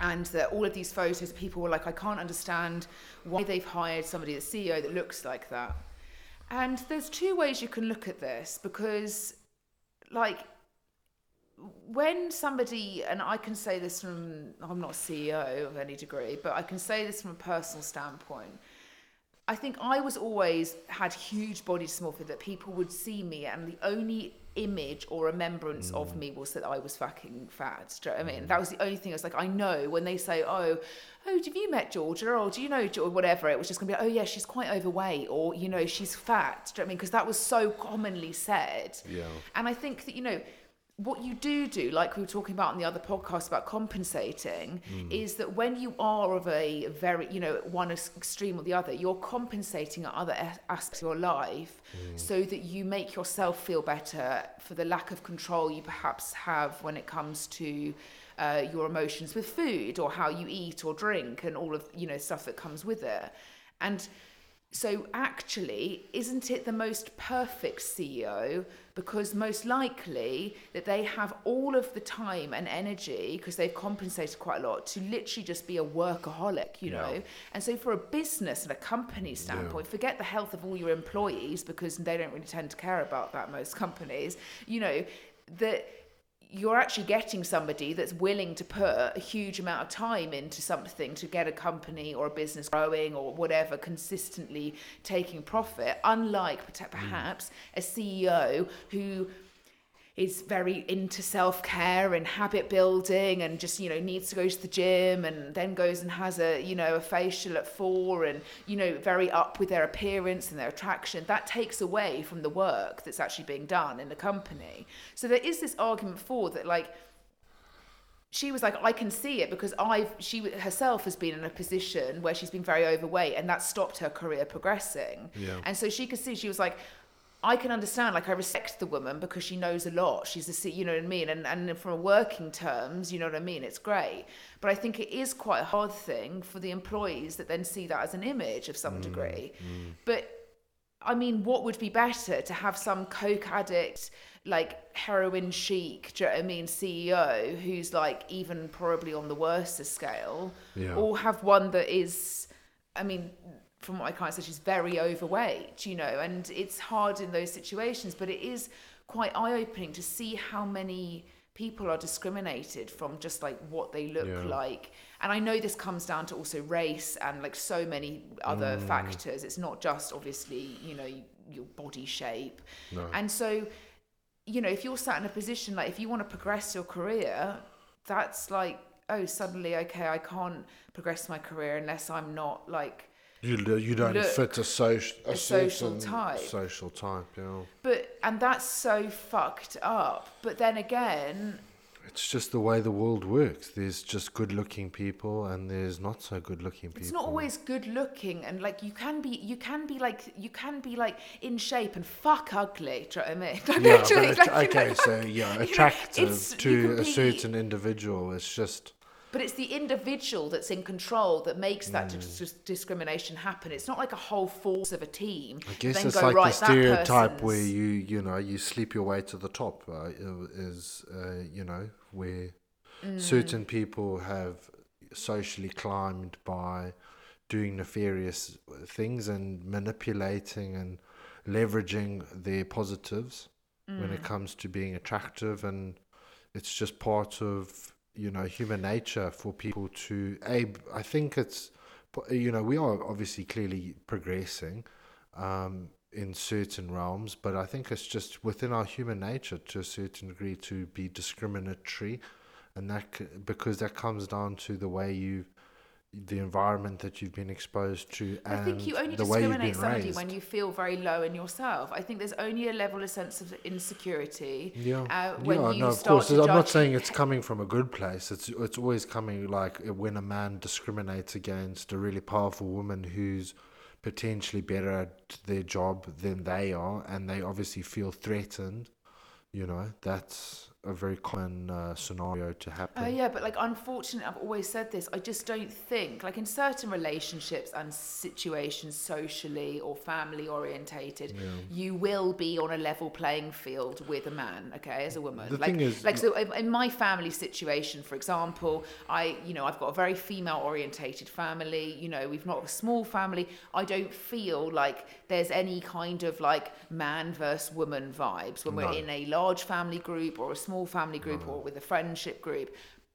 and that all of these photos, people were like, I can't understand why they've hired somebody, the CEO, that looks like that. And there's two ways you can look at this because, like, when somebody, and I can say this from, I'm not CEO of any degree, but I can say this from a personal standpoint. I think I was always had huge body dysmorphia that people would see me, and the only image or remembrance of mm. me was that I was fucking fat. Do you know what I mean? Mm. That was the only thing. I was like, I know when they say, "Oh, oh, have you met Georgia?" or "Do you know?" Georgia? Whatever. It was just gonna be, like, "Oh yeah, she's quite overweight," or you know, "She's fat." Do you know what I mean? Because that was so commonly said. Yeah. And I think that you know what you do do, like we were talking about in the other podcast about compensating, is that when you are of a very, you know, one extreme or the other, you're compensating at other aspects of your life so that you make yourself feel better for the lack of control you perhaps have when it comes to uh, your emotions with food or how you eat or drink and all of, you know, stuff that comes with it. And so actually, isn't it the most perfect CEO? Because most likely that they have all of the time and energy because they've compensated quite a lot to literally just be a workaholic, you Yeah. know. And so for a business and a company standpoint, forget the health of all your employees because they don't really tend to care about that most companies. You know that you're actually getting somebody that's willing to put a huge amount of time into something to get a company or a business growing or whatever consistently taking profit unlike perhaps mm. a CEO who is very into self-care and habit building and just you know needs to go to the gym and then goes and has a you know a facial at four and you know very up with their appearance and their attraction. That takes away from the work that's actually being done in the company. So there is this argument for that like she was like i can see it because i've she herself has been in a position where she's been very overweight and that stopped her career progressing. Yeah. and so she could see she was like I can understand, like I respect the woman because she knows a lot. She's a, you know what I mean, and and from a working terms, you know what I mean. It's great, but I think it is quite a hard thing for the employees that then see that as an image of some mm, degree. Mm. But I mean, what would be better to have some coke addict, like heroin chic, do you know what I mean, CEO who's like even probably on the worst scale, Yeah. or have one that is, I mean, from what my client said, she's very overweight, you know, and it's hard in those situations, but it is quite eye opening to see how many people are discriminated from just like what they look Yeah. like. And I know this comes down to also race and like so many other Mm. factors. It's not just obviously, you know, your body shape. No. And so, you know, if you're sat in a position like if you want to progress your career, that's like, oh, suddenly, okay, I can't progress my career unless I'm not like You you don't fit a social a, a social type. Social type, yeah. But and that's so fucked up. But then again, It's just the way the world works. There's just good-looking people, and there's not so good-looking people. it's not always good looking and like you can be you can be like you can be like in shape and fuck ugly. Do you know what I mean? (laughs) Like, Yeah, but like, you know, okay, so yeah, (laughs) you know, attractive to a be- certain individual. It's just But it's the individual that's in control that makes that Mm. dis- dis- discrimination happen. It's not like a whole force of a team. I guess then it's go, like right, the stereotype where you you know you sleep your way to the top. Uh, is uh, you know where Mm. certain people have socially climbed by doing nefarious things and manipulating and leveraging their positives when Mm. it comes to being attractive and it's just part of you know human nature for people to a i think it's you know we are obviously clearly progressing um in certain realms but i think it's just within our human nature to a certain degree to be discriminatory and that because that comes down to the way you the environment that you've been exposed to I and think you only the way you've discriminate somebody raised. when you feel very low in yourself. I think there's only a level of sense of insecurity Yeah, uh, when yeah, you no, of course. I'm not saying it's coming from a good place. It's it's always coming like when a man discriminates against a really powerful woman who's potentially better at their job than they are, and they obviously feel threatened. You know, that's a very common uh, scenario to happen. Oh yeah, but like unfortunately, I've always said this. I just don't think like in certain relationships and situations, socially or family orientated, you will be on a level playing field with a man. Okay, as a woman. The like, thing is- like so in- in my family situation, for example, I you know I've got a very female orientated family. You know we've not a small family. I don't feel like there's any kind of like man versus woman vibes when we're in a large family group or a small family group or mm. with a friendship group.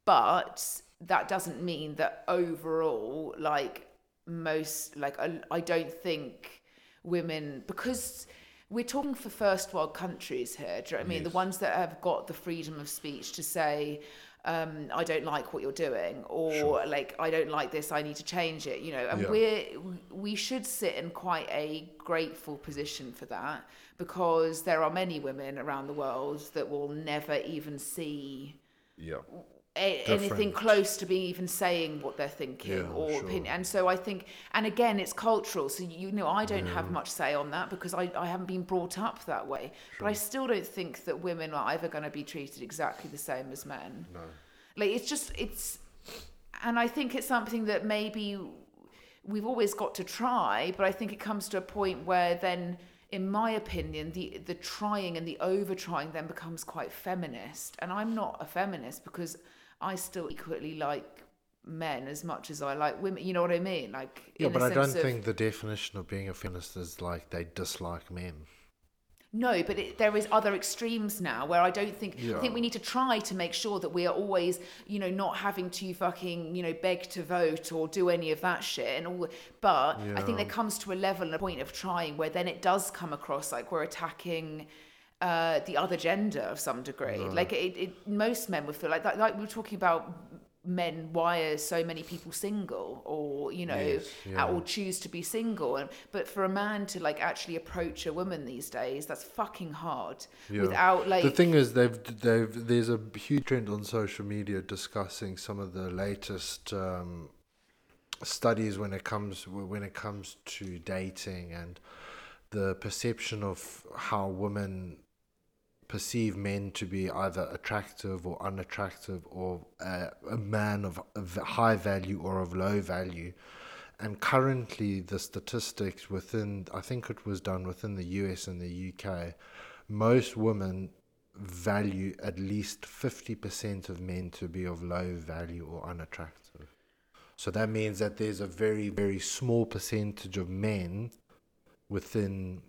But that doesn't mean that overall, like most, like I, I don't think women because we're talking for first world countries here. Do you know what I mean? The ones that have got the freedom of speech to say. Um, I don't like what you're doing, or like I don't like this. I need to change it. You know, and Yeah. we're we should sit in quite a grateful position for that because there are many women around the world that will never even see yeah. A- anything close to being even saying what they're thinking Yeah, or sure. opinion. And so I think, and again, it's cultural. So you know, I don't have much say on that because I, I haven't been brought up that way. But I still don't think that women are ever going to be treated exactly the same as men. No. Like it's just it's, and I think it's something that maybe we've always got to try. But I think it comes to a point where then. In my opinion, the the trying and the over trying then becomes quite feminist, and I'm not a feminist because I still equally like men as much as I like women. You know what I mean? Like Yeah, but I don't of- think the definition of being a feminist is like they dislike men. No, but it, there is other extremes now where I don't think yeah. I think we need to try to make sure that we are always, you know, not having to fucking, you know, beg to vote or do any of that shit and all. But I think there comes to a level and a point of trying where then it does come across like we're attacking uh, the other gender of some degree. Like it, it, most men would feel like that. Like we were talking about men why are so many people single or you know Yes, yeah. or choose to be single and but for a man to like actually approach a woman these days that's fucking hard Yeah. without like the thing is they've they've there's a huge trend on social media discussing some of the latest um, studies when it comes when it comes to dating and the perception of how women perceive men to be either attractive or unattractive or uh, a man of, of high value or of low value. And currently the statistics within i think it was done within the us and the uk most women value at least 50% of men to be of low value or unattractive. So that means that there's a very, very small percentage of men within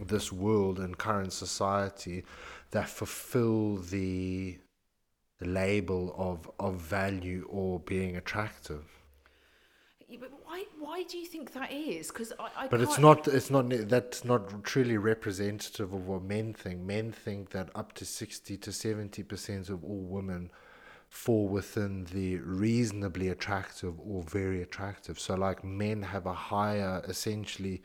this world and current society that fulfill the label of, of value or being attractive. Yeah, but why? Why do you think that is? Because I, I. But it's not. It's not. That's not truly representative of what men think. Men think that up to sixty to seventy percent of all women fall within the reasonably attractive or very attractive. So, like, men have a higher, essentially,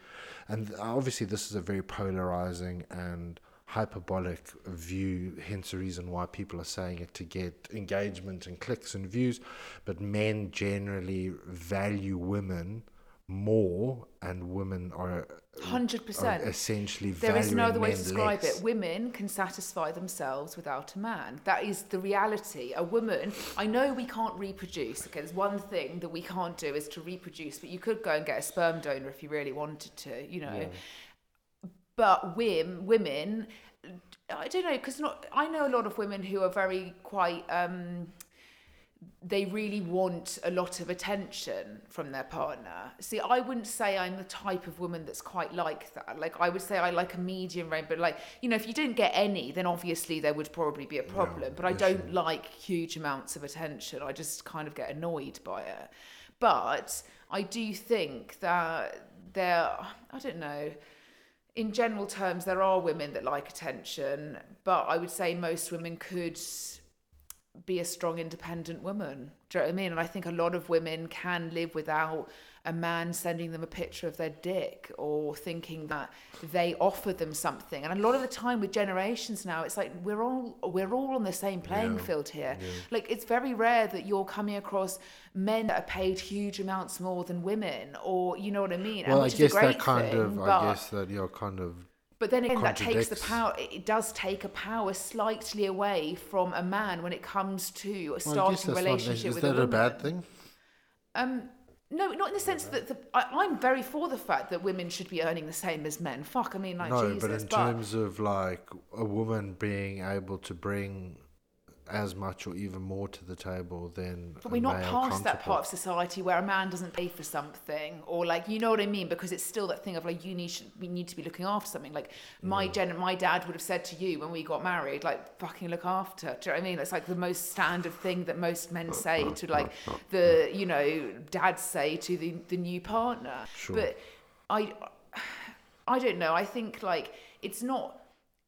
and obviously, this is a very polarizing and hyperbolic view, hence the reason why people are saying it to get engagement and clicks and views. But men generally value women more, and women are, Hundred are percent. essentially There is no other way to describe less. it. Women can satisfy themselves without a man. That is the reality. A woman, I know we can't reproduce. Okay, there's one thing that we can't do is to reproduce, but you could go and get a sperm donor if you really wanted to, you know. But women, women, I don't know, because not. I know a lot of women who are very quite. Um, they really want a lot of attention from their partner. See, I wouldn't say I'm the type of woman that's quite like that. Like, I would say I like a medium range, but like, you know, if you didn't get any, then obviously there would probably be a problem. but I don't like huge amounts of attention. I just kind of get annoyed by it. But I do think that there, I don't know, in general terms, there are women that like attention, but I would say most women could be a strong, independent woman. Do you know what I mean? And I think a lot of women can live without a man sending them a picture of their dick or thinking that they offer them something. And a lot of the time with generations now, it's like we're all we're all on the same playing Yeah, field here. Like it's very rare that you're coming across men that are paid huge amounts more than women, or you know what I mean. And Well, I which is a guess great that kind thing, of. but- I guess that you're kind of. But then again, that takes the power. It does take a power slightly away from a man when it comes to Well, starting a that's not. relationship Is with that a a bad thing? Um, no, not in the sense that the, I, I'm very for the fact that women should be earning the same as men. Fuck, I mean, like no, Jesus, but in terms of like a woman being able to bring as much or even more to the table than But we're not past that part of society where a man doesn't pay for something, or like you know what I mean, because it's still that thing of like you need we need to be looking after something. Like my gen, my dad would have said to you when we got married, like fucking look after. Do you know what I mean? It's like the most standard thing that most men say to like the you know dads say to the the new partner. Sure. But I I don't know. I think like it's not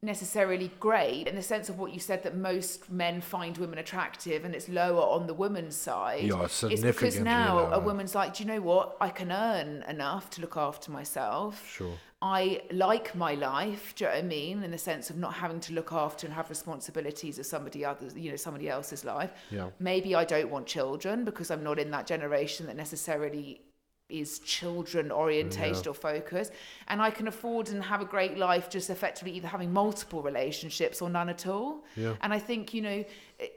necessarily great in the sense of what you said that most men find women attractive and it's lower on the woman's side. Yeah, it's because now a woman's like, do you know what? I can earn enough to look after myself. Sure. I like my life, do you know what I mean? In the sense of not having to look after and have responsibilities of somebody others, you know, somebody else's life. Yeah. Maybe I don't want children because I'm not in that generation that necessarily is children orientated or focused. And I can afford and have a great life just effectively either having multiple relationships or none at all. Yeah. And I think, you know,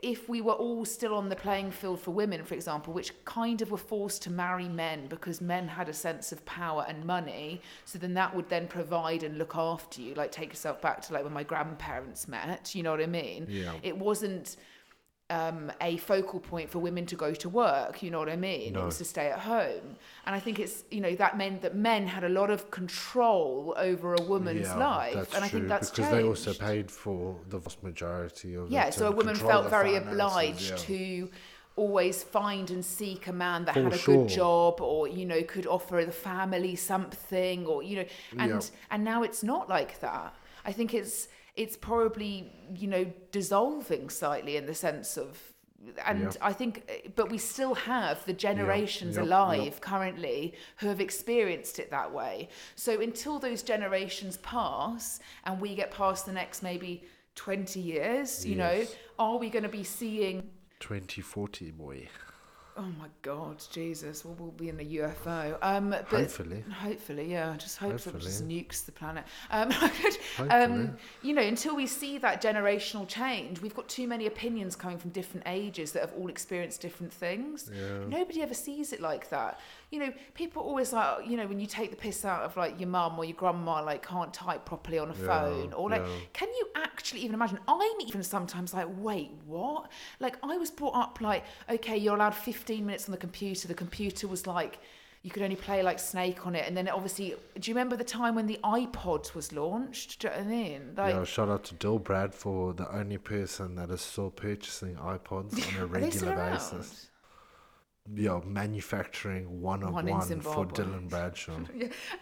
if we were all still on the playing field for women, for example, which kind of were forced to marry men because men had a sense of power and money, so then that would then provide and look after you. Like take yourself back to like when my grandparents met, you know what I mean? Yeah. It wasn't um, a focal point for women to go to work. You know what I mean? It was to stay at home, and I think it's you know that meant that men had a lot of control over a woman's yeah, life, and I think that's because changed. they also paid for the vast majority of yeah, so a woman felt very obliged yeah. to always find and seek a man that For had a sure. good job or you know could offer the family something or you know and Yeah. and now it's not like that i think it's it's probably you know dissolving slightly in the sense of and. I think, eh, but we still have the generations yep, alive currently who have experienced it that way. So until those generations pass and we get past the next maybe 20 years, you know, are we going to be seeing 2040, boy. Oh my God, Jesus! We'll, we'll be in a UFO. Um, but Hopefully. hopefully, yeah. Just hope that it just nukes the planet. Um, (laughs) Hopefully. um, you know, until we see that generational change, we've got too many opinions coming from different ages that have all experienced different things. Yeah. Nobody ever sees it like that. You know, people always like, oh, you know, when you take the piss out of like your mum or your grandma, like can't type properly on a Yeah, phone, or like, yeah. can you actually even imagine? I'm even sometimes like, wait, what? Like, I was brought up like, okay, you're allowed 15 15 minutes on the computer. The computer was like, you could only play like Snake on it. And then obviously, do you remember the time when the iPod was launched? Do you know what I mean? Like, yeah, shout out to Dill Bradford, the only person that is still purchasing iPods on a (laughs) regular around? Basis. Yeah, manufacturing one of One one, in for Dylan (laughs) Bradshaw.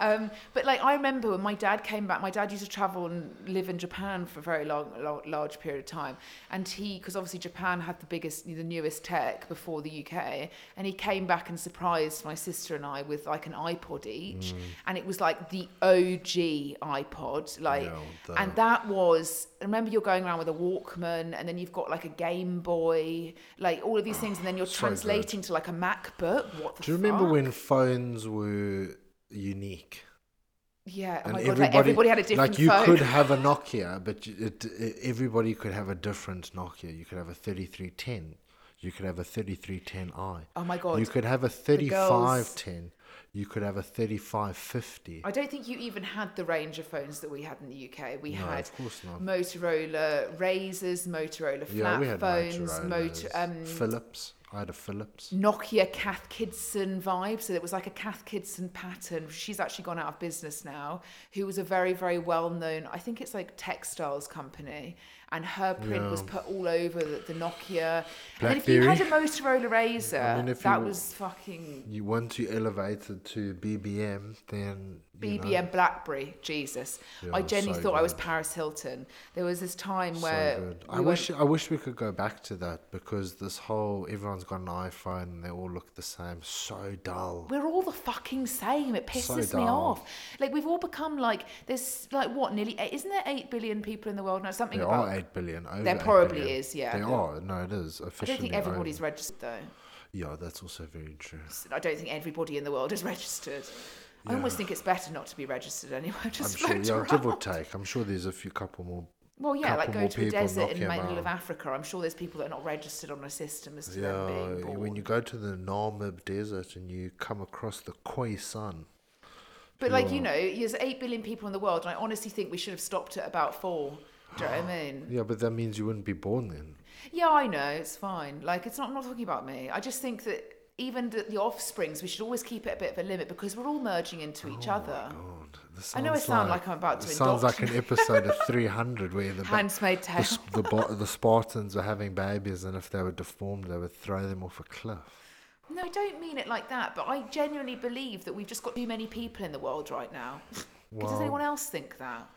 Um, but like I remember when my dad came back, my dad used to travel and live in Japan for a very long, long large period of time, and he, because obviously Japan had the biggest, the newest tech before the UK, and he came back and surprised my sister and I with like an iPod each, and it was like the OG iPod, like, Yeah, and that was. Remember, you're going around with a Walkman, and then you've got like a Game Boy, like all of these things, and then you're So good. translating to like a MacBook. What the Do you remember fuck? when phones were unique? Yeah, oh and my god, like everybody had a different like you phone. could have a (laughs) Nokia, but it, it, everybody could have a different Nokia. You could have a 3310. You could have a 3310i. Oh my God. You could have a girls- 3510. You could have a 3550. I don't think you even had the range of phones that we had in the UK. We No, had of course not. Motorola Razors, Motorola flat Yeah, had phones, motor, um, Philips. Nokia Cath Kidston vibe. So it was like a Cath Kidston pattern. She's actually gone out of business now. Who was a very, very well known, I think it's like textiles company. And her print was put all over the, the Nokia. And then if you had a Motorola Razor, I mean, that you- was fucking You once you elevated to BBM, then you know, BBM Blackberry, Jesus. I genuinely so thought I was. Paris Hilton. There was this time so where good. we I went- wish I wish we could go back to that because this whole everyone's got an iPhone and they all look the same. So dull. we're all the fucking same. It So pisses me off. Like we've all become like there's like what nearly eight, isn't there eight billion people in the world now? Something There about eight billion. Over There probably billion. is, yeah. There are. No, it is officially. I don't think everybody's over. registered though. Yeah, that's also very true. I don't think everybody in the world is (laughs) registered. I almost think it's better not to be registered anyway. (laughs) Just I'm sure. Yeah, give or take. I'm sure there's a few couple more. Well, yeah, like go to people desert in the middle of. Africa. I'm sure there's people that are not registered on a system as to Yeah, them being born. when you go to the Namib Desert and you come across the Khoisan. But like you know, there's eight billion people in the world, and I honestly think we should have stopped at about four. Do you know what I mean? Yeah, but that means you wouldn't be born then. Yeah, I know it's fine. Like it's not. I'm not talking about me. I just think that even the, the offsprings, we should always keep it a bit of a limit because we're all merging into each oh other. God, this I know I sounds sound like I'm about to it sounds like an (laughs) episode of 300 where the ba- Handsmaid the, s- the, Bo- the Spartans were having babies, and if they were deformed, they would throw them off a cliff. No, I don't mean it like that. But I genuinely believe that we've just got too many people in the world right now. Does anyone else think that?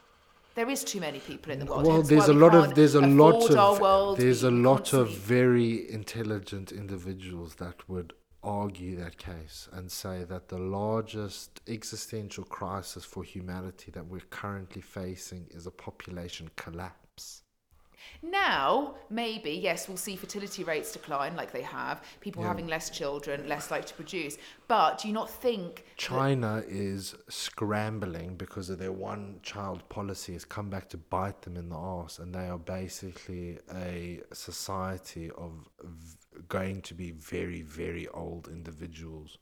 There is too many people in the world. Well, there's a we lot of there's a lot of there's a lot of very intelligent individuals that would argue that case and say that the largest existential crisis for humanity that we're currently facing is a population collapse. Now, maybe, yes, we'll see fertility rates decline like they have, people having less children, less likely to produce. But do you not think China is scrambling because of their one child policy has come back to bite them in the arse, and they are basically a society of v- going to be very, very old individuals.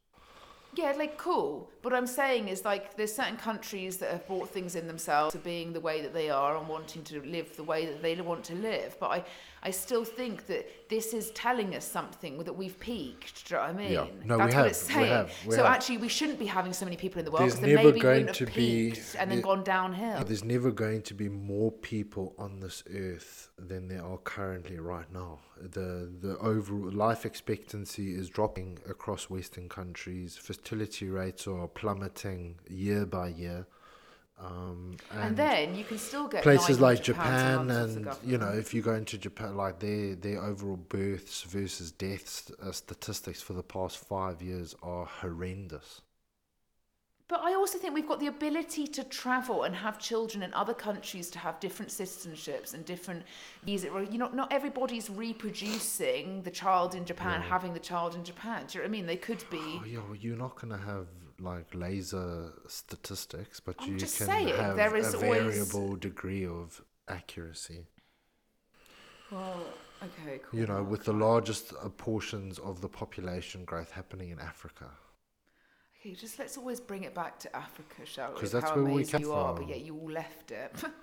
Yeah, like cool. But what I'm saying is like there's certain countries that have brought things in themselves to being the way that they are and wanting to live the way that they want to live. But I, I still think that this is telling us something that we've peaked. Do you know what I mean? Yeah. No, we That's have, what it's we saying. have, we so have. actually, we shouldn't be having so many people in the world There's because then maybe we wouldn't to have be- peaked and then there- gone downhill. Oh, there's never going to be more people on this earth than there are currently right now. The the overall life expectancy is dropping across Western countries. Fertility rates are plummeting year by year. Um, and, And then you can still get places like 900 Japan month off the and you know if you go into Japan like their their overall births versus deaths uh, statistics for the past 5 years are horrendous. But I also think we've got the ability to travel and have children in other countries to have different citizenships and different visa. You know, not everybody's reproducing the child in Japan, having the child in Japan. Do you know what I mean? They could be. Oh, yeah, well, you're not going to have like laser statistics, but I'm you just can saying, have there is a always- variable degree of accuracy. Well, okay, cool. You know, with the largest uh, portions of the population growth happening in Africa. Okay, just let's always bring it back to Africa, shall we? 'Cause that's How where we came you are, but yet you all left it. (laughs)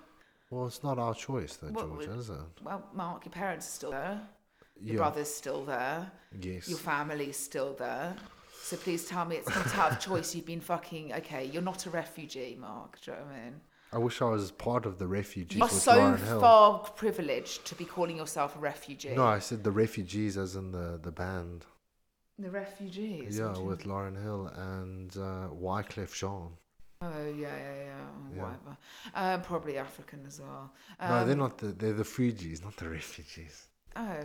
Well, it's not our choice, though, Well, George, is it? well, Mark, your parents are still there. Your Yeah. brother's still there. Yes. Your family's still there. So please tell me it's not out of choice. You've been fucking okay. You're not a refugee, Mark. Do you know what I mean? I wish I was part of the refugees You're with so far privileged to be calling yourself a refugee. No, I said the refugees, as in the the band. The refugees. yeah, you with? Lauryn Hill and uh, Wyclef Jean. Oh yeah, yeah, yeah. Yeah. Whatever. Um, probably African as well. no, they're Um, not the they're the Fugees, not the (laughs) refugees. Oh,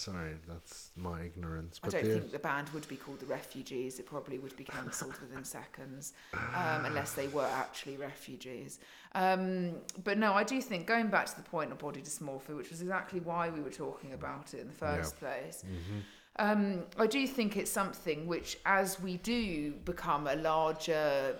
Sorry, that's my ignorance. I don't think the band would be called the Refugees. It probably would be cancelled within seconds, um, unless they were actually refugees. Um, but no, I do think going back to the point of body dysmorphia, which was exactly why we were talking about it in the first place. Mm-hmm. Um, I do think it's something which, as we do become a larger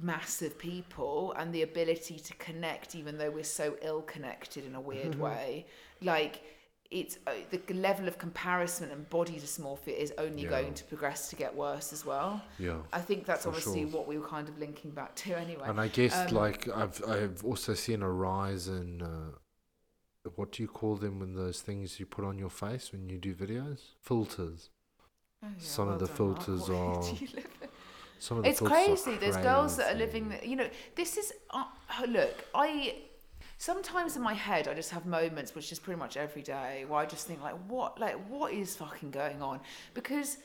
mass of people and the ability to connect even though we're so ill connected in a weird way like it's uh, the level of comparison and body dysmorphia is only Yeah. going to progress to get worse as well yeah. i think that's obviously sure. what we were kind of linking back to anyway And I guess Um, like I've I've also seen a rise in uh, what do you call them when those things you put on your face when you do videos? Filters. Oh, yeah, some of the filters are- do you live in? Some of the it's crazy. There's girls that are living. You know, this is. Uh, look, I sometimes in my head I just have moments, which is pretty much every day, where I just think like, what, like, what is fucking going on? Because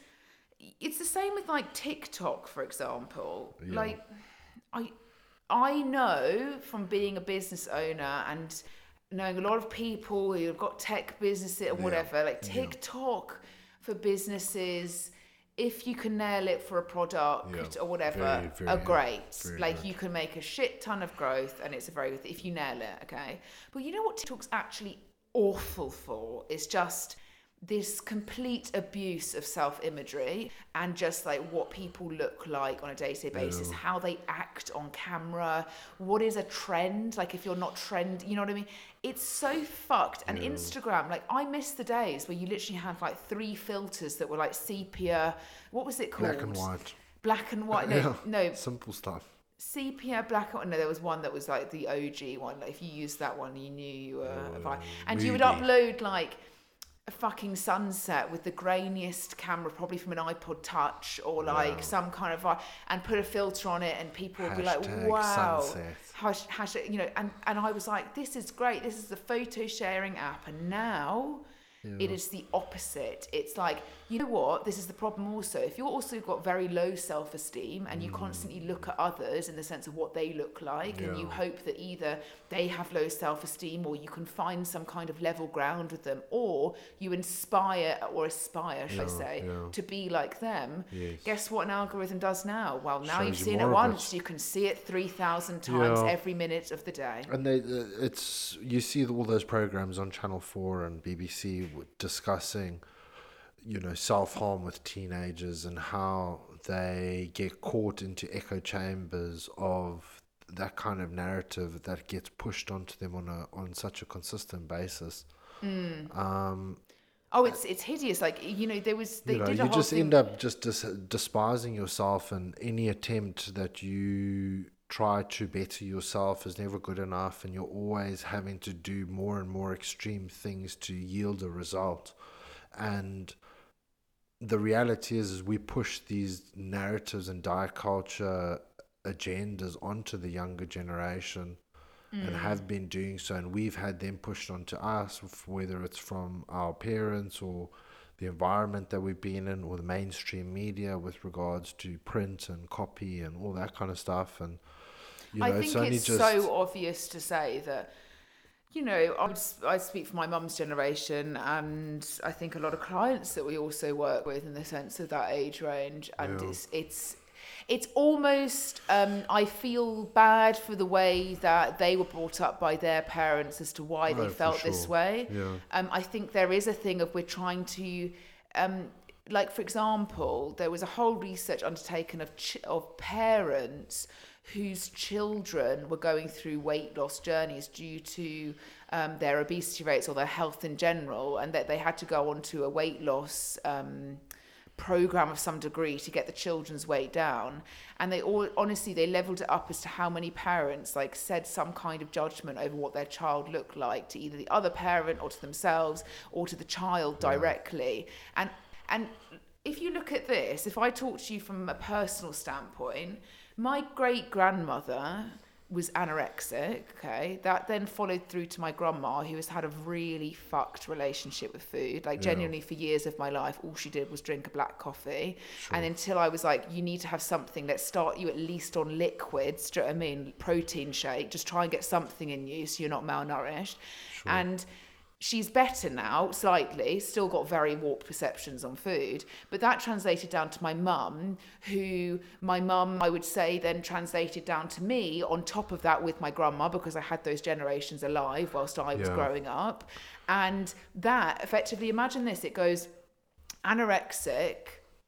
it's the same with like TikTok, for example. Yeah. Like, I I know from being a business owner and knowing a lot of people who've got tech businesses or whatever, like yeah. TikTok for businesses, if you can nail it for a product Yeah. or whatever, Very, very are great. Very like you can make a shit ton of growth and it's a very good thing if you nail it, okay? But you know what TikTok's actually awful for? It's just this complete abuse of self imagery and just like what people look like on a day to day basis, Yeah. how they act on camera, what is a trend, like if you're not trend, you know what I mean? It's so fucked. And Yeah. Instagram, like I miss the days where you literally had like three filters that were like sepia, what was it called? black and white. Black and white. No, Yeah. no, Simple stuff. sepia black and no there was one that was like the og one like if you used that one you knew you were a vi- and you would upload like a fucking sunset with the grainiest camera probably from an ipod touch or like Yeah. some kind of vi- and put a filter on it and people would be like wow sunset. Hash, hashtag, you know and and i was like this is great. This is the photo sharing app. And now it is the opposite. It's like, you know what? This is the problem also. If you're also got very low self esteem and you constantly look at others in the sense of what they look like, and you hope that either they have low self esteem or you can find some kind of level ground with them, or you inspire or aspire, should I say, yeah. to be like them. Yes. Guess what an algorithm does now? Well, now Shows you've you seen it of it. once, you can see it 3,000 times Yeah. every minute of the day. And they, uh, it's you see all those programs on Channel Four and BBC discussing, you know, self harm with teenagers and how they get caught into echo chambers of that kind of narrative that gets pushed onto them on a on such a consistent basis. Um, Oh, it's it's hideous. Like you know, there was they you know, did a you just thing. end up just dis- despising yourself, and any attempt that you try to better yourself is never good enough, and you're always having to do more and more extreme things to yield a result. And the reality is, is we push these narratives and diet culture agendas onto the younger generation and mm. have been doing so, and we've had them pushed onto us, whether it's from our parents or the environment that we've been in, or the mainstream media with regards to print and copy and all that kind of stuff. And you know, I think it's only it's just so obvious to say that, you know, I, would, I speak for my mum's generation, and I think a lot of clients that we also work with in the sense of that age range, and Yeah. it's it's it's almost um, I feel bad for the way that they were brought up by their parents as to why No, they felt this way. Yeah. Um, I think there is a thing of we're trying to, um, like for example, there was a whole research undertaken of ch- of parents whose children were going through weight loss journeys due to um, their obesity rates or their health in general, and that they had to go onto a weight loss. Um, program of some degree to get the children's weight down and they all honestly they leveled it up as to how many parents like said some kind of judgment over what their child looked like to either the other parent or to themselves or to the child directly and and if you look at this if i talk to you from a personal standpoint my great grandmother was anorexic, okay? That then followed through to my grandma, who has had a really fucked relationship with food. Like, Yeah. genuinely, for years of my life, all she did was drink a black coffee. And until I was like, you need to have something let's start you at least on liquids, do you know what I mean? Protein shake, just try and get something in you so you're not malnourished. And she's better now, slightly, still got very warped perceptions on food. But that translated down to my mum, who my mum, I would say, then translated down to me on top of that with my grandma, because I had those generations alive whilst I was Yeah. growing up. And that effectively, imagine this it goes anorexic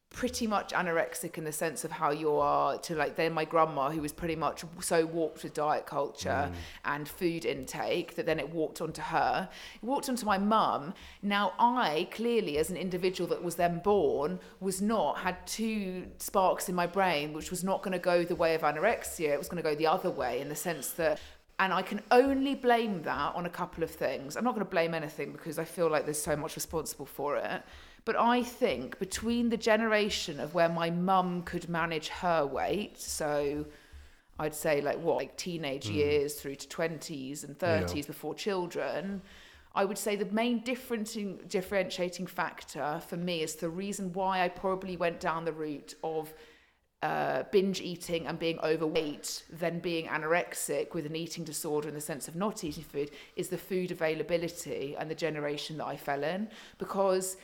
pretty much anorexic in the sense of how you are to like then my grandma who was pretty much so warped with diet culture mm. and food intake that then it walked onto her it walked onto my mum now i clearly as an individual that was then born was not had two sparks in my brain which was not going to go the way of anorexia it was going to go the other way in the sense that and I can only blame that on a couple of things. I'm not going to blame anything because I feel like there's so much responsible for it. But I think between the generation of where my mum could manage her weight, so I'd say like what, like teenage years through to 20s and 30s before children, I would say the main differentiating, differentiating factor for me is the reason why I probably went down the route of uh, binge eating and being overweight than being anorexic with an eating disorder in the sense of not eating food is the food availability and the generation that I fell in. Because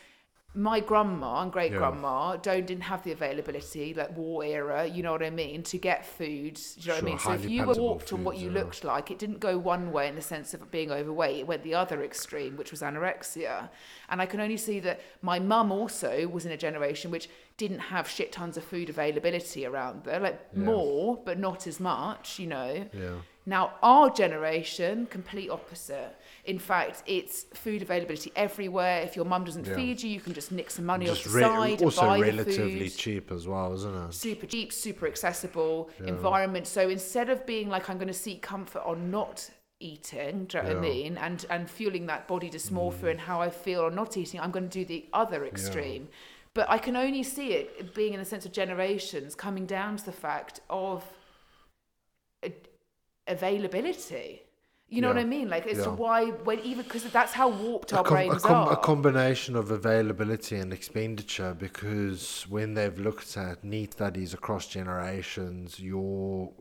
my grandma and great grandma don't didn't have the availability like war era you know what I mean to get food do you know what I mean so if you were walked on what you looked like it didn't go one way in the sense of being overweight it went the other extreme which was anorexia and I can only see that my mum also was in a generation which didn't have shit tons of food availability around there like Yeah. more but not as much you know Yeah. now, our generation, complete opposite. In fact, it's food availability everywhere. If your mum doesn't Yeah. feed you, you can just nick some money Just off the re- side and also buy relatively the cheap as well, isn't it? Super cheap, super accessible environment. So instead of being like, I'm going to seek comfort on not eating, do you know what I Mm. mean? And, and fueling that body dysmorphia and how I feel on not eating, I'm going to do the other extreme. But I can only see it being in a sense of generations coming down to the fact of availability. You know Yeah. what I mean? Like it's Yeah. why when even because that's how warped our a, com- a, brains com- are. a combination of availability and expenditure because when they've looked at neat studies across generations, your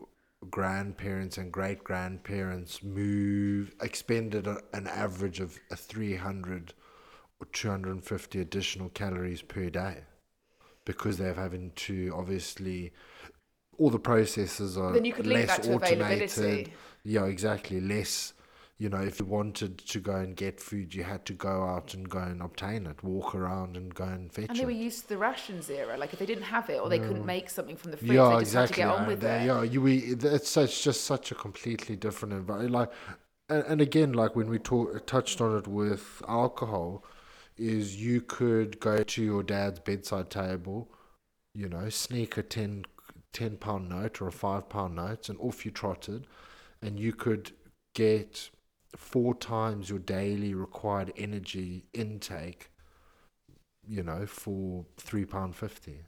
grandparents and great grandparents move expended a, an average of a 300 or 250 additional calories per day because they're having to obviously all the processes are Then you could link less that to automated yeah exactly less you know if you wanted to go and get food you had to go out and go and obtain it walk around and go and fetch it. and they were used to the rations era. Like if they didn't have it or they couldn't make something from the fridge, yeah they just exactly had to get on with they- it. yeah you we it's such just such a completely different environment like and, and again like when we talk, touched on it with alcohol is you could go to your dad's bedside table you know sneak a 10, 10 pound note or a 5 pound note and off you trotted and you could get four times your daily required energy intake you know for 3 pound 50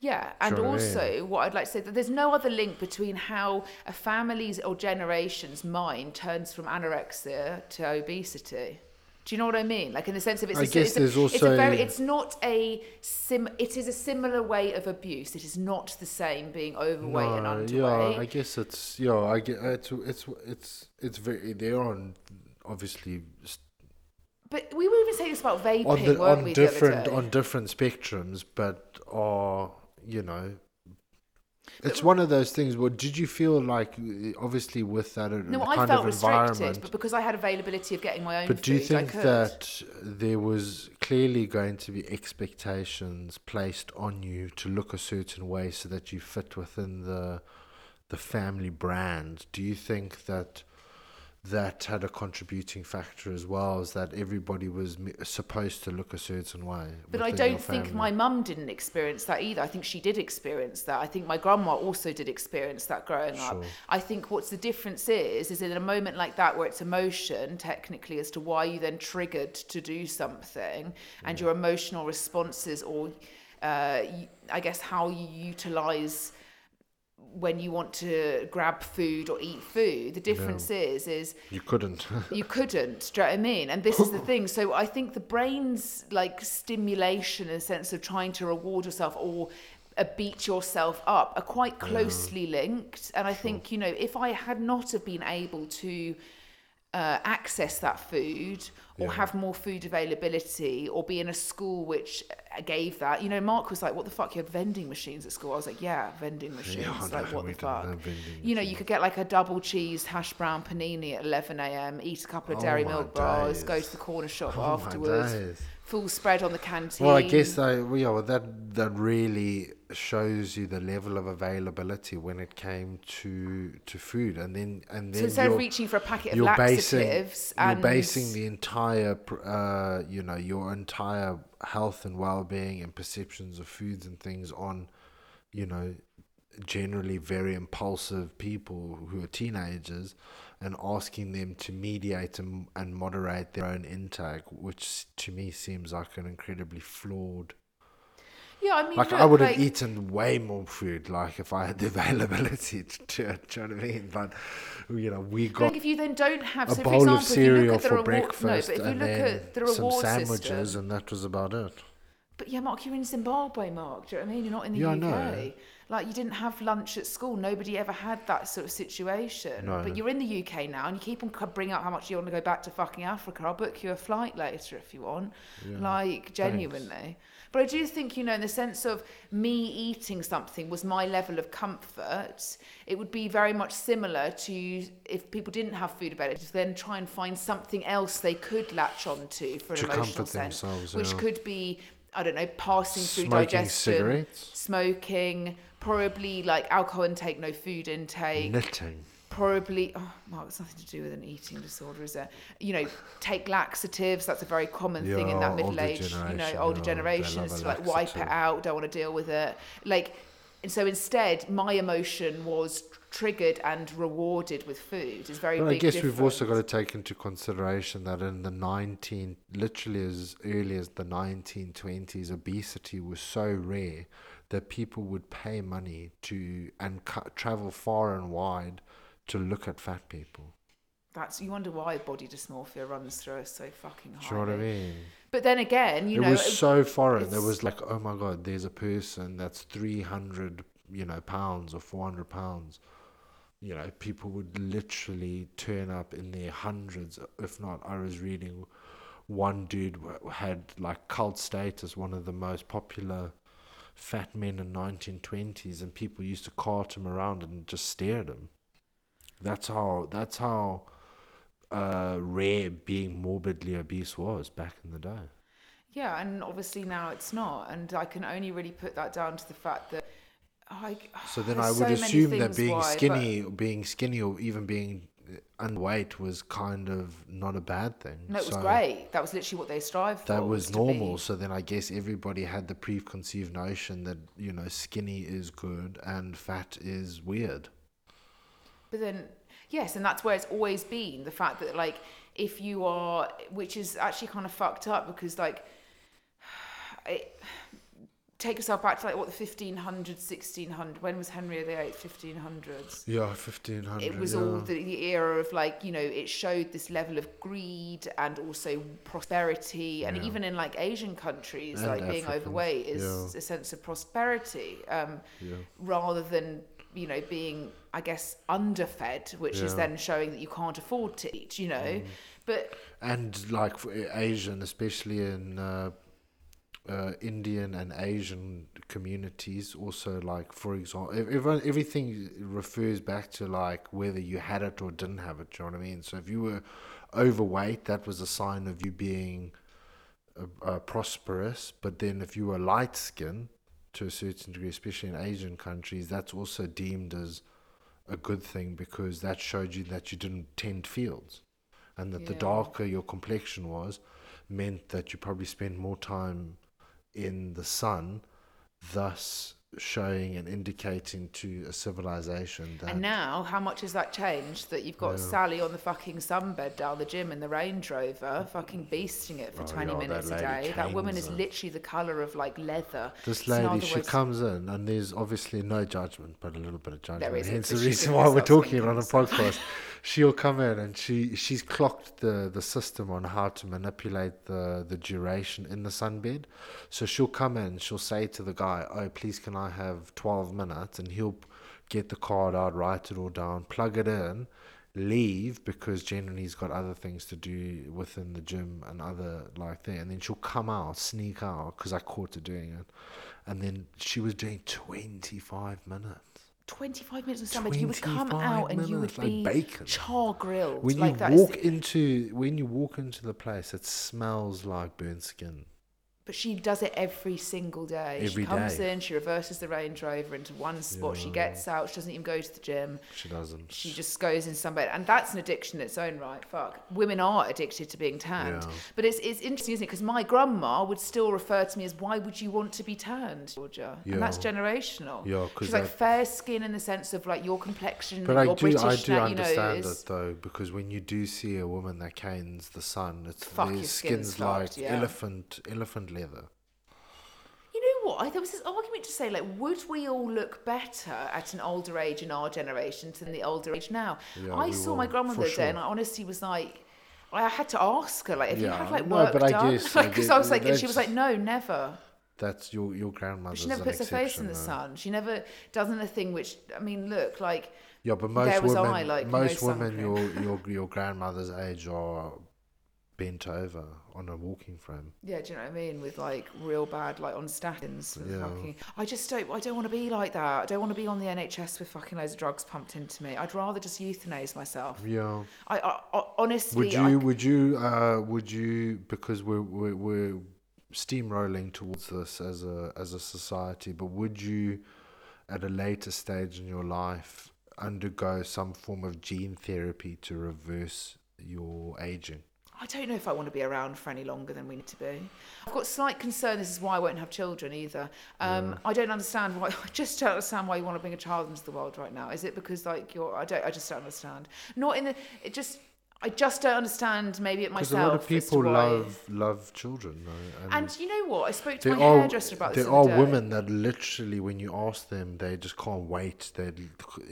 Yeah, and Sure, yeah. also what I'd like to say that there's no other link between how a family's or generation's mind turns from anorexia to obesity. Do you know what I mean? Like in the sense of it's I a, guess it's, a, there's it's a very it's not a sim it is a similar way of abuse. It is not the same being overweight and underweight. Yeah, I guess it's yeah. I get it's it's it's it's very they're on obviously but we were even saying this about vaping, on the, weren't on we? different the other day? on different spectrums, but are you know. It's one of those things. Well, did you feel like, obviously, with that uh, no, I felt of restricted, environment? but because I had availability of getting my own But do you think that there was clearly going to be expectations placed on you to look a certain way so that you fit within the the family brand? Do you think that that had a contributing factor as well, is that everybody was supposed to look a certain way. But I don't think my mum didn't experience that either. I think she did experience that. I think my grandma also did experience that growing up. I think what's the difference is, is in a moment like that where it's emotion, technically, as to why you then triggered to do something and your emotional responses or, uh, I guess, how you utilize when you want to grab food or eat food. The difference is, is You couldn't. (laughs) you couldn't do you know what i mean? And this is the thing. So i think the brain's like stimulation in a sense of trying to reward yourself or uh, beat yourself up are quite closely linked. And i think you know if i had not have been able to uh, access that food or have more food availability or be in a school which uh, gave that. You know mark was like what the fuck? You have vending machines at school? I was like yeah vending machines. I like what the fuck? you know you could get like a double cheese hash brown panini at 11 a.m eat a couple of Oh dairy milk bars go to the corner shop Oh afterwards. days. Full spread on the canteen. Well, I guess though, yeah, well, that that really shows you the level of availability when it came to to food, and then and then so instead of reaching for a packet of you're basing laxatives you're basing the entire uh, you know your entire health and well-being and perceptions of foods and things on you know generally very impulsive people who are teenagers and asking them to mediate and, and moderate their own intake which to me seems like an incredibly flawed yeah i mean like look, I would have like, eaten way more food, like if I had the (laughs) availability to do it. Do you know what I mean? But you know, we got think if you then don't have a so bowl for example of if you look cereal for reward, breakfast no, but if you and look then at the some sandwiches, system, and that was about it. But yeah, Mark, you're in Zimbabwe, Mark. Do you know what I mean? You're not in the Yeah, UK. know. Like you didn't have lunch at school. Nobody ever had that sort of situation. No. But you're in the UK now, and you keep on bringing up how much you want to go back to fucking Africa. I'll book you a flight later if you want. Yeah. Like genuinely. But I do think you know, in the sense of me eating something was my level of comfort. It would be very much similar to if people didn't have food available, to then try and find something else they could latch onto for an To emotional sense, which yeah. could be I don't know, passing through Smoking digestion, cigarettes? smoking, probably like alcohol intake, no food intake, Knitting. probably. Oh, well, it's nothing to do with an eating disorder, is it? You know, take laxatives. That's a very common thing in that Yeah, middle age. You know, older yeah, they generations to like wipe it out, don't want to deal with it. Like, and so instead, my emotion was triggered and rewarded with food. Is very But I guess we've also got to take into consideration that in the 19, literally as early as the 1920s, obesity was so rare that people would pay money to and cu- travel far and wide to look at fat people. That's you wonder why body dysmorphia runs through us so fucking high. Do you know what I mean? But then again, you know it know, was so foreign. There was like, oh my god, there's a person that's three hundred, you know, pounds or four hundred pounds. You know, people would literally turn up in their hundreds, if not. I was reading, one dude had like cult status, one of the most popular fat men in nineteen twenties, and people used to cart him around and just stare at him. That's how. That's how. Uh, rare being morbidly obese was back in the day. Yeah, and obviously now it's not, and I can only really put that down to the fact that I. (sighs) So then I would so assume that being why, but- skinny, being skinny, or even being underweight was kind of not a bad thing. No, it was great. That was literally what they strived for. That was to normal. So then I guess everybody had the preconceived notion that you know skinny is good and fat is weird. But then, yes, and that's where it's always been the fact that, like, if you are, which is actually kind of fucked up because, like, (sighs) it, take yourself back to like what the 1500s, 1600. When was Henry VIII? 1500s. Yeah, fifteen hundred. it was all the, the era of like you know it showed this level of greed and also prosperity and Yeah. even in like asian countries And like being overweight is yeah. a sense of prosperity um, Yeah. rather than you know being i guess underfed which is then showing that you can't afford to eat you know Mm. but and like for Asian, especially in uh, uh, Indian and Asian communities, also like for example, everyone, everything refers back to like whether you had it or didn't have it. Do you know what I mean? So if you were overweight, that was a sign of you being uh, uh, prosperous. But then if you were light skinned to a certain degree, especially in Asian countries, that's also deemed as a good thing because that showed you that you didn't tend fields, and that the darker your complexion was, meant that you probably spent more time in the sun, thus showing and indicating to a civilization that And now, how much has that changed? That you've got Yeah. Sally on the fucking sunbed down the gym in the Range Rover, fucking beasting it for Oh, 20 yeah, minutes a day. That woman is literally the colour of like leather. This lady, she words- comes in, and there's obviously no judgment, but a little bit of judgment. is, Hence the reason why we're talking on a podcast. She'll come in and she she's clocked the the system on how to manipulate the the duration in the sunbed. So she'll come in, she'll say to the guy, "Oh, please, can I have twelve minutes?" And he'll get the card out, write it all down, plug it in. Leave because generally he's got other things to do within the gym and other like that, and then she'll come out, sneak out because I caught her doing it, and then she was doing twenty five minutes. 25 minutes of sunbed, you would come 25 out and you would like be bacon. char grilled. When like you is walk into when you walk into the place, it smells like burnt skin. But she does it every single day. Every she comes day. in, she reverses the Range Rover into one spot. She gets out. She doesn't even go to the gym. She doesn't. She just goes in sunbed, and that's an addiction in its own right. Fuck, women are addicted to being tanned. Yeah. But it's it's interesting, isn't it? Because my grandma would still refer to me as, "Why would you want to be tanned, Georgia?" Yeah. And that's Yeah. generational. Yeah, 'cause she's like fair skin in the sense of like your complexion, But I do, British, I do na- you know, understand it though, because when you do see a woman that canes the sun, it's Fuck, their your skin's skin's like yeah. elephant, elephant leather. You know what? I, there was this argument to say, like, would we all look better at an older age in our generation than the older age now? Yeah, I saw will, my grandmother the day, and. I honestly was like, I had to ask her, like, if you Yeah, have like no, work done, (laughs) I because get- I was like, and she was like, no, never. That's your your But grandmother's she never puts her face in the sun. She never does anything which, I mean, look, like, Yeah, but most women, I, like, no most women your your your grandmother's age are bent over on a walking frame. yeah, do you know what I mean? With like real bad, like on statins. with Yeah. Fucking, I just don't. I don't want to be like that. I don't want to be on the NHS with fucking loads of drugs pumped into me. I'd rather just euthanize myself. Yeah. I, I, I honestly. Would I you? Would you? Uh, would you? Because we're we're, we're steamrolling towards this as a as a society, but would you, at a later stage in your life, undergo some form of gene therapy to reverse your aging? I don't know if I want to be around for any longer than we need to be. I've got slight concern. This is why I won't have children either. Um, I don't understand why. (laughs) I just don't understand why you want to bring a child into the world right now. Is it because like you're? I don't. I just don't understand. Not in the. It just. I just don't understand. Maybe it Because myself. a lot of people love love children, though, and, And you know what? I spoke to there my are hairdresser about this. there are women that literally, when you ask them, they just can't wait. They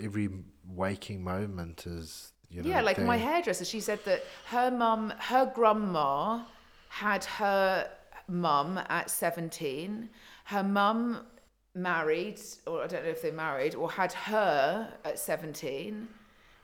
every waking moment is you know. yeah, like my hairdresser, she said that her mum, her grandma had her mum at 17. Her mum married, or I don't know if they married, or had her at 17.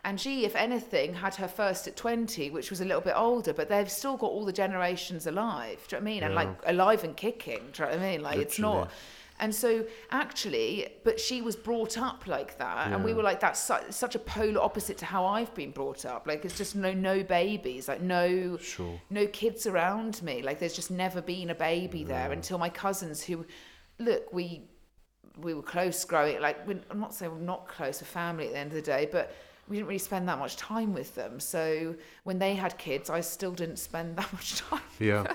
And she, if anything, had her first at 20, which was a little bit older, but they've still got all the generations alive. Do you know what I mean? And like alive and kicking. Do you know what I mean? Like it's not. And so actually, but she was brought up like that, and we were like, that's su- such a polar opposite to how I've been brought up. Like it's just no no babies, like no Sure. no kids around me. Like there's just never been a baby there until my cousins who, look, we we were close growing. Like we I'm not saying we're not close, a family at the end of the day, but we didn't really spend that much time with them. So when they had kids, I still didn't spend (laughs) that much time. Yeah.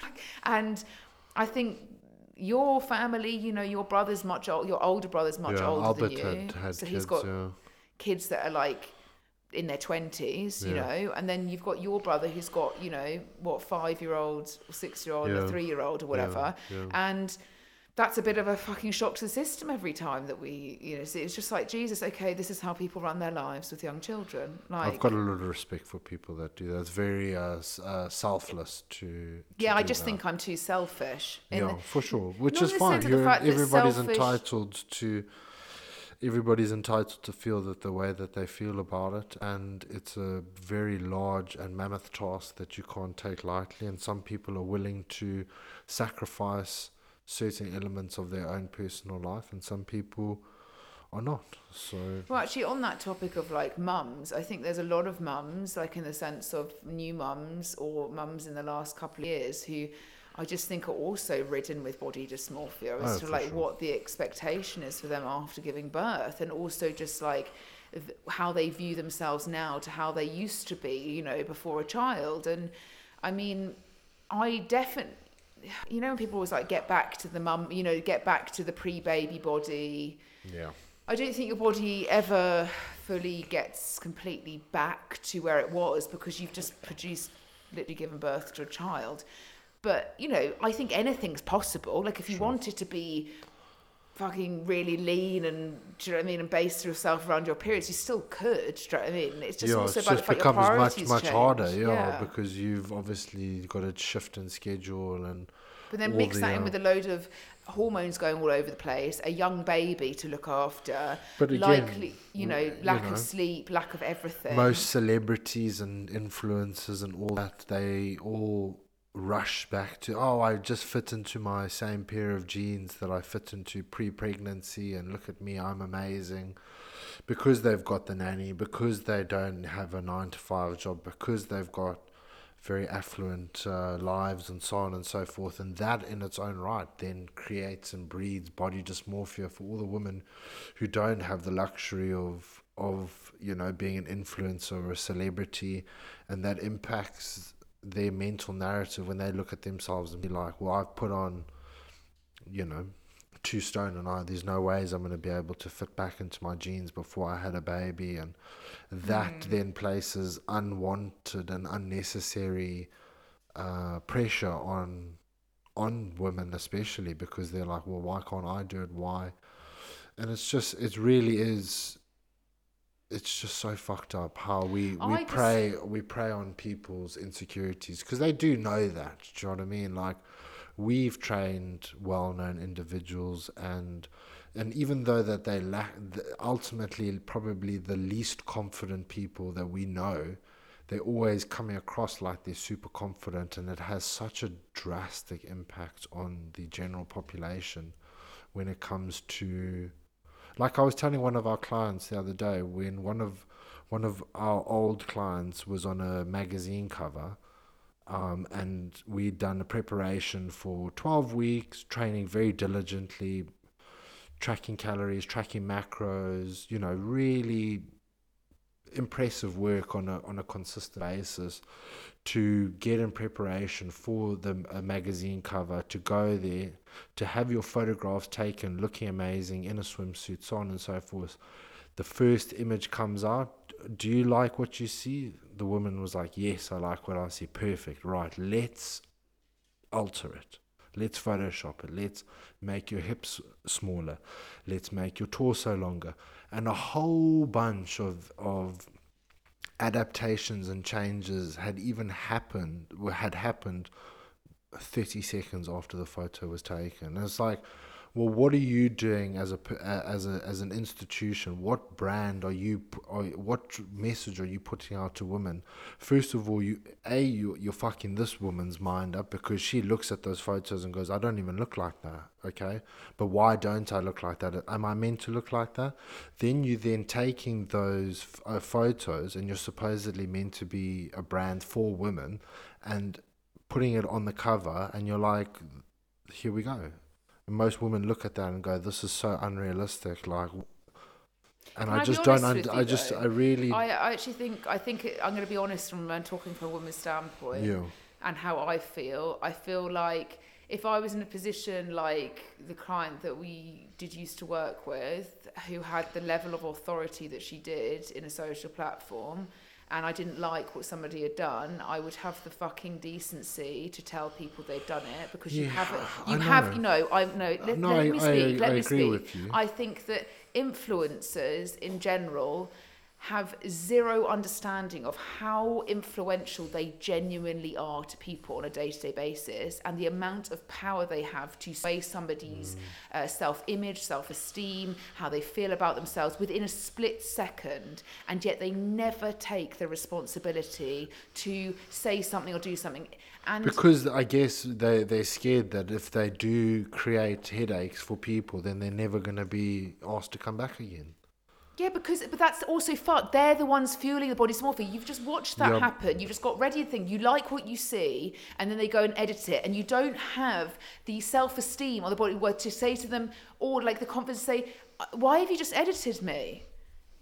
(laughs) and I think your family, you know, your brother's much old, your older brother's much yeah, older Albert than you. had, had so kids. he's got yeah. kids that are like in their 20s, you Yeah. know, and then you've got your brother who's got, you know, what, five year old, six year old, or three year old, or whatever. And that's a bit of a fucking shock to the system every time that we, you know, see. It's just like, Jesus, okay, this is how people run their lives with young children. Like, I've got a lot of respect for people that do that. It's very uh, uh, selfless to. to yeah, I just that. think I'm too selfish. Yeah, the- for sure. Which is fine. sense of the You're, everybody's selfish- entitled to. Everybody's entitled to feel that the way that they feel about it, and it's a very large and mammoth task that you can't take lightly. And some people are willing to sacrifice certain elements of their own personal life, and some people are not. So Well, actually, on that topic of like mums, I think there's a lot of mums, like in the sense of new mums or mums in the last couple of years who I just think are also ridden with body dysmorphia as Oh, to like sure. what the expectation is for them after giving birth, and also just like th- how they view themselves now to how they used to be, you know, before a child. And I mean, I definitely, (sighs) you know, when people always like get back to the mum, you know, get back to the pre-baby body. Yeah. I don't think your body ever fully gets completely back to where it was because you've just produced, literally given birth to a child. But, you know, I think anything's possible. Like, if you wanted to be fucking really lean and, do you know what I mean, and base yourself around your periods, you still could, do you know what I mean? It's just yeah, also it about just the fact your becomes much much change. harder, yeah, because you've obviously got a shift in schedule and But then mix the, that in uh, with a load of hormones going all over the place, a young baby to look after, But again, likely, you know, you lack know, of sleep, lack of everything. most celebrities and influencers and all that they all rush back to oh i just fit into my same pair of jeans that i fit into pre-pregnancy and look at me i'm amazing. Because they've got the nanny because they don't have a nine to five job because they've got very affluent uh, lives and so on and so forth and that in its own right then creates and breeds body dysmorphia for all the women who don't have the luxury of of you know being an influencer or a celebrity and that impacts their mental narrative when they look at themselves and be like well i've put on you know two stone and I there's no ways I'm going to be able to fit back into my jeans before I had a baby and that then places unwanted and unnecessary uh, pressure on on women especially because they're like well why can't I do it? Why? And it's just it really is it's just so fucked up how we, we I just- we prey on people's insecurities because they do know that do you know what I mean? Like we've trained well-known individuals and and even though that they lack ultimately probably the least confident people that we know they're always coming across like they're super confident and it has such a drastic impact on the general population when it comes to like I was telling one of our clients the other day when one of one of our old clients was on a magazine cover um, and we'd done a preparation for 12 weeks training very diligently tracking calories tracking macros you know really impressive work on a on a consistent basis to get in preparation for the a magazine cover to go there to have your photographs taken looking amazing in a swimsuit so on and so forth. The first image comes out do you like what you see? The woman was like yes i like what i see. Perfect. Right let's alter it. Let's photoshop it. Let's make your hips smaller. Let's make your torso longer and a whole bunch of of adaptations and changes had even happened had happened 30 seconds after the photo was taken. It's like well what are you doing as a as a as an institution? What brand are you are, what message are you putting out to women? First of all you a you, you're fucking this woman's mind up because she looks at those photos and goes i don't even look like that okay? But why don't i look like that? Am i meant to look like that? Then you then taking those f- uh, photos and you're supposedly meant to be a brand for women and putting it on the cover and you're like here we go and most women look at that and go this is so unrealistic like and i I just don't you, i just though? i really I, I actually think I think it, I'm going to be honest from talking from a woman's standpoint yeah and how I feel. I feel like if I was in a position like the client that we did used to work with, who had the level of authority that she did in a social platform, and I didn't like what somebody had done, I would have the fucking decency to tell people they'd done it because you Yeah, have it. I You have, know. you know, I know. Let, No, let I- me I- speak. let I me agree speak. you. I think that influencers in general have zero understanding of how influential they genuinely are to people on a day-to-day basis and the amount of power they have to sway somebody's uh, self-image self-esteem how they feel about themselves within a split second and yet they never take the responsibility to say something or do something and because I guess they they're scared that if they do create headaches for people, then they're never going to be asked to come back again. Yeah, because but that's also fuck. They're the ones fueling the body dysmorphia. You've just watched that Yep. happen. You've just got ready to think. You like what you see, and then they go and edit it, and you don't have the self-esteem or the body word to say to them, or like the confidence to say, "Uh, "Why have you just edited me?"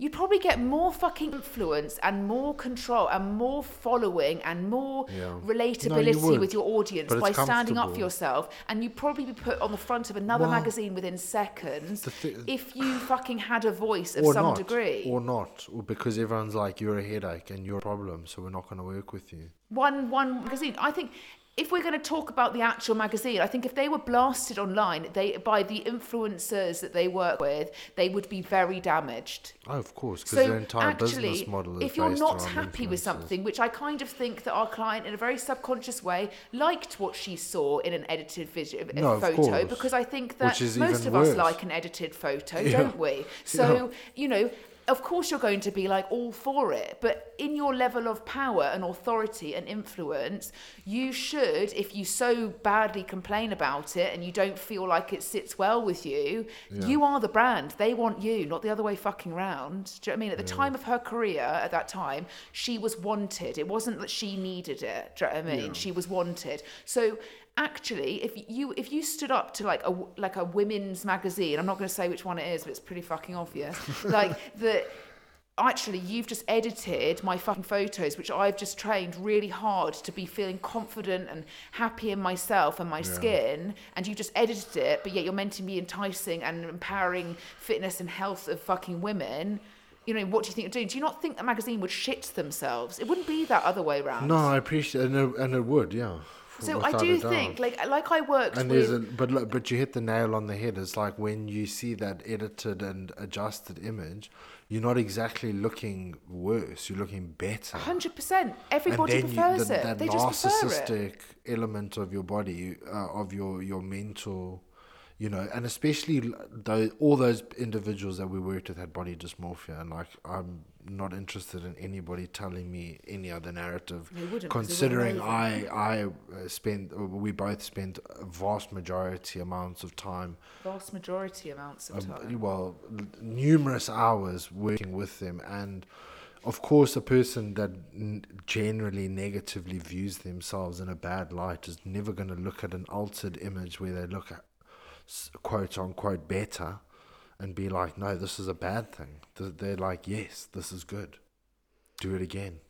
You'd probably get more fucking influence and more control and more following and more Yeah. relatability would. with your audience But by standing up for yourself and you'd probably be put on the front of another Well, magazine within seconds thi- if you fucking had a voice of some not, degree. or not, or because everyone's like you're a headache and you're a problem, so we're not going to work with you. one one magazine. I think if we're going to talk about the actual magazine, I think if they were blasted online, they by the influencers that they work with, they would be very damaged. Oh, of course, because So their entire actually, business model is if you're not happy with something, which I kind of think that our client, in a very subconscious way, liked what she saw in an edited video, No, photo, course. because I think that most of us like an edited photo, (laughs) Yeah. don't we? (laughs) So you know. Of course, you're going to be like all for it, but in your level of power and authority and influence, you should, if you so badly complain about it and you don't feel like it sits well with you, you are the brand. They want you, not the other way fucking round. Do you know what I mean? At the time of her career, at that time, she was wanted. It wasn't that she needed it. Do you know what I mean? She was wanted. So actually, if you if you stood up to like a like a women's magazine, I'm not going to say which one it is, but it's pretty fucking obvious. (laughs) like that actually you've just edited my fucking photos which i've just trained really hard to be feeling confident and happy in myself and my skin and you just edited it but yet you're meant to be enticing and empowering fitness and health of fucking women you know what do you think you're doing do you not think the magazine would shit themselves it wouldn't be that other way around No, I appreciate, and it, and it would, yeah. So i do think like like i worked And with there's a, but look, but you hit the nail on the head. It's like when you see that edited and adjusted image, you're not exactly looking worse. You're looking better. 100% everybody prefers the, it that they just prefer it narcissistic element of your body, uh, of your your mental, you know, and especially though all those individuals that we worked with had body dysmorphia, and like I'm not interested in anybody telling me any other narrative. Wouldn't, 'cause they wouldn't Considering I I uh, spent uh, we both spent a vast majority amounts of time vast majority amounts of uh, time. well, numerous hours working with them, and of course, a person that n- generally negatively views themselves in a bad light is never going to look at an altered image where they look at quote unquote better and be like, no, this is a bad thing. They're like, yes, this is good. Do it again.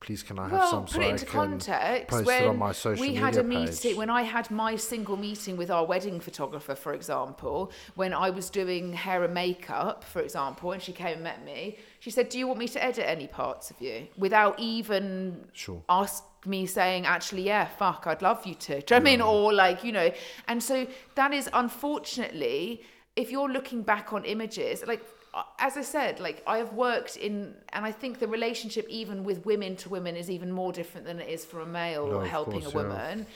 Please, can I have well, some put so it into context. post when it on my social we media had a page? meeting, when I had my single meeting with our wedding photographer, for example, when I was doing hair and makeup, for example, and she came and met me, she said, "Do you want me to edit any parts of you?" Without even Sure. ask me saying, "Actually, yeah, fuck, I'd love you to." Do you know what I mean? Or like, you know, and so that is unfortunately, if you're looking back on images, like uh, as I said, like I have worked in, and I think the relationship even with women to women is even more different than it is for a male No, or helping course, a yeah. woman.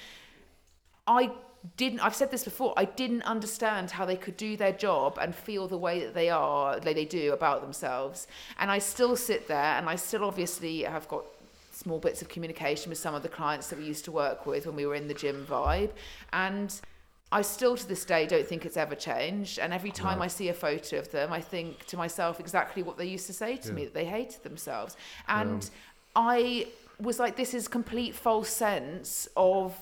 I didn't. I've said this before. I didn't understand how they could do their job and feel the way that they are, like they do about themselves. And I still sit there, and I still obviously have got small bits of communication with some of the clients that we used to work with when we were in the gym vibe, and. I still to this day don't think it's ever changed. And every time I see a photo of them, I think to myself exactly what they used to say to me that they hated themselves. And I was like, this is complete false sense of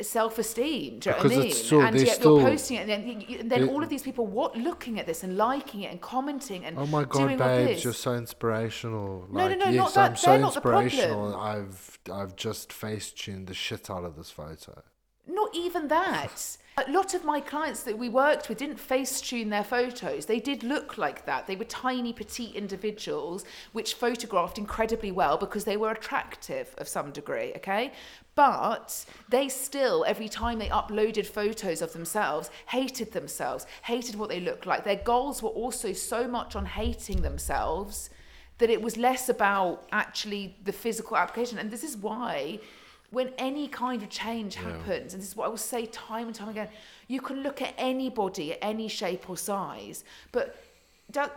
self esteem. Do you know what I mean? and yet still- you're posting it, and then, you- and then It- all of these people what looking at this and liking it and commenting and Oh my god, doing babes, you're so inspirational. No, no, like, no, yes, not that- I'm so they're not the problem. inspirational. I've I've just face tuned the shit out of this photo. Not even that. A lot of my clients that we worked with didn't face tune their photos. They did look like that. They were tiny, petite individuals, which photographed incredibly well because they were attractive of some degree, okay? But they still, every time they uploaded photos of themselves, hated themselves, hated what they looked like. Their goals were also so much on hating themselves that it was less about actually the physical application. And this is why when any kind of change happens, and this is what I will say time and time again, you can look at anybody at any shape or size, but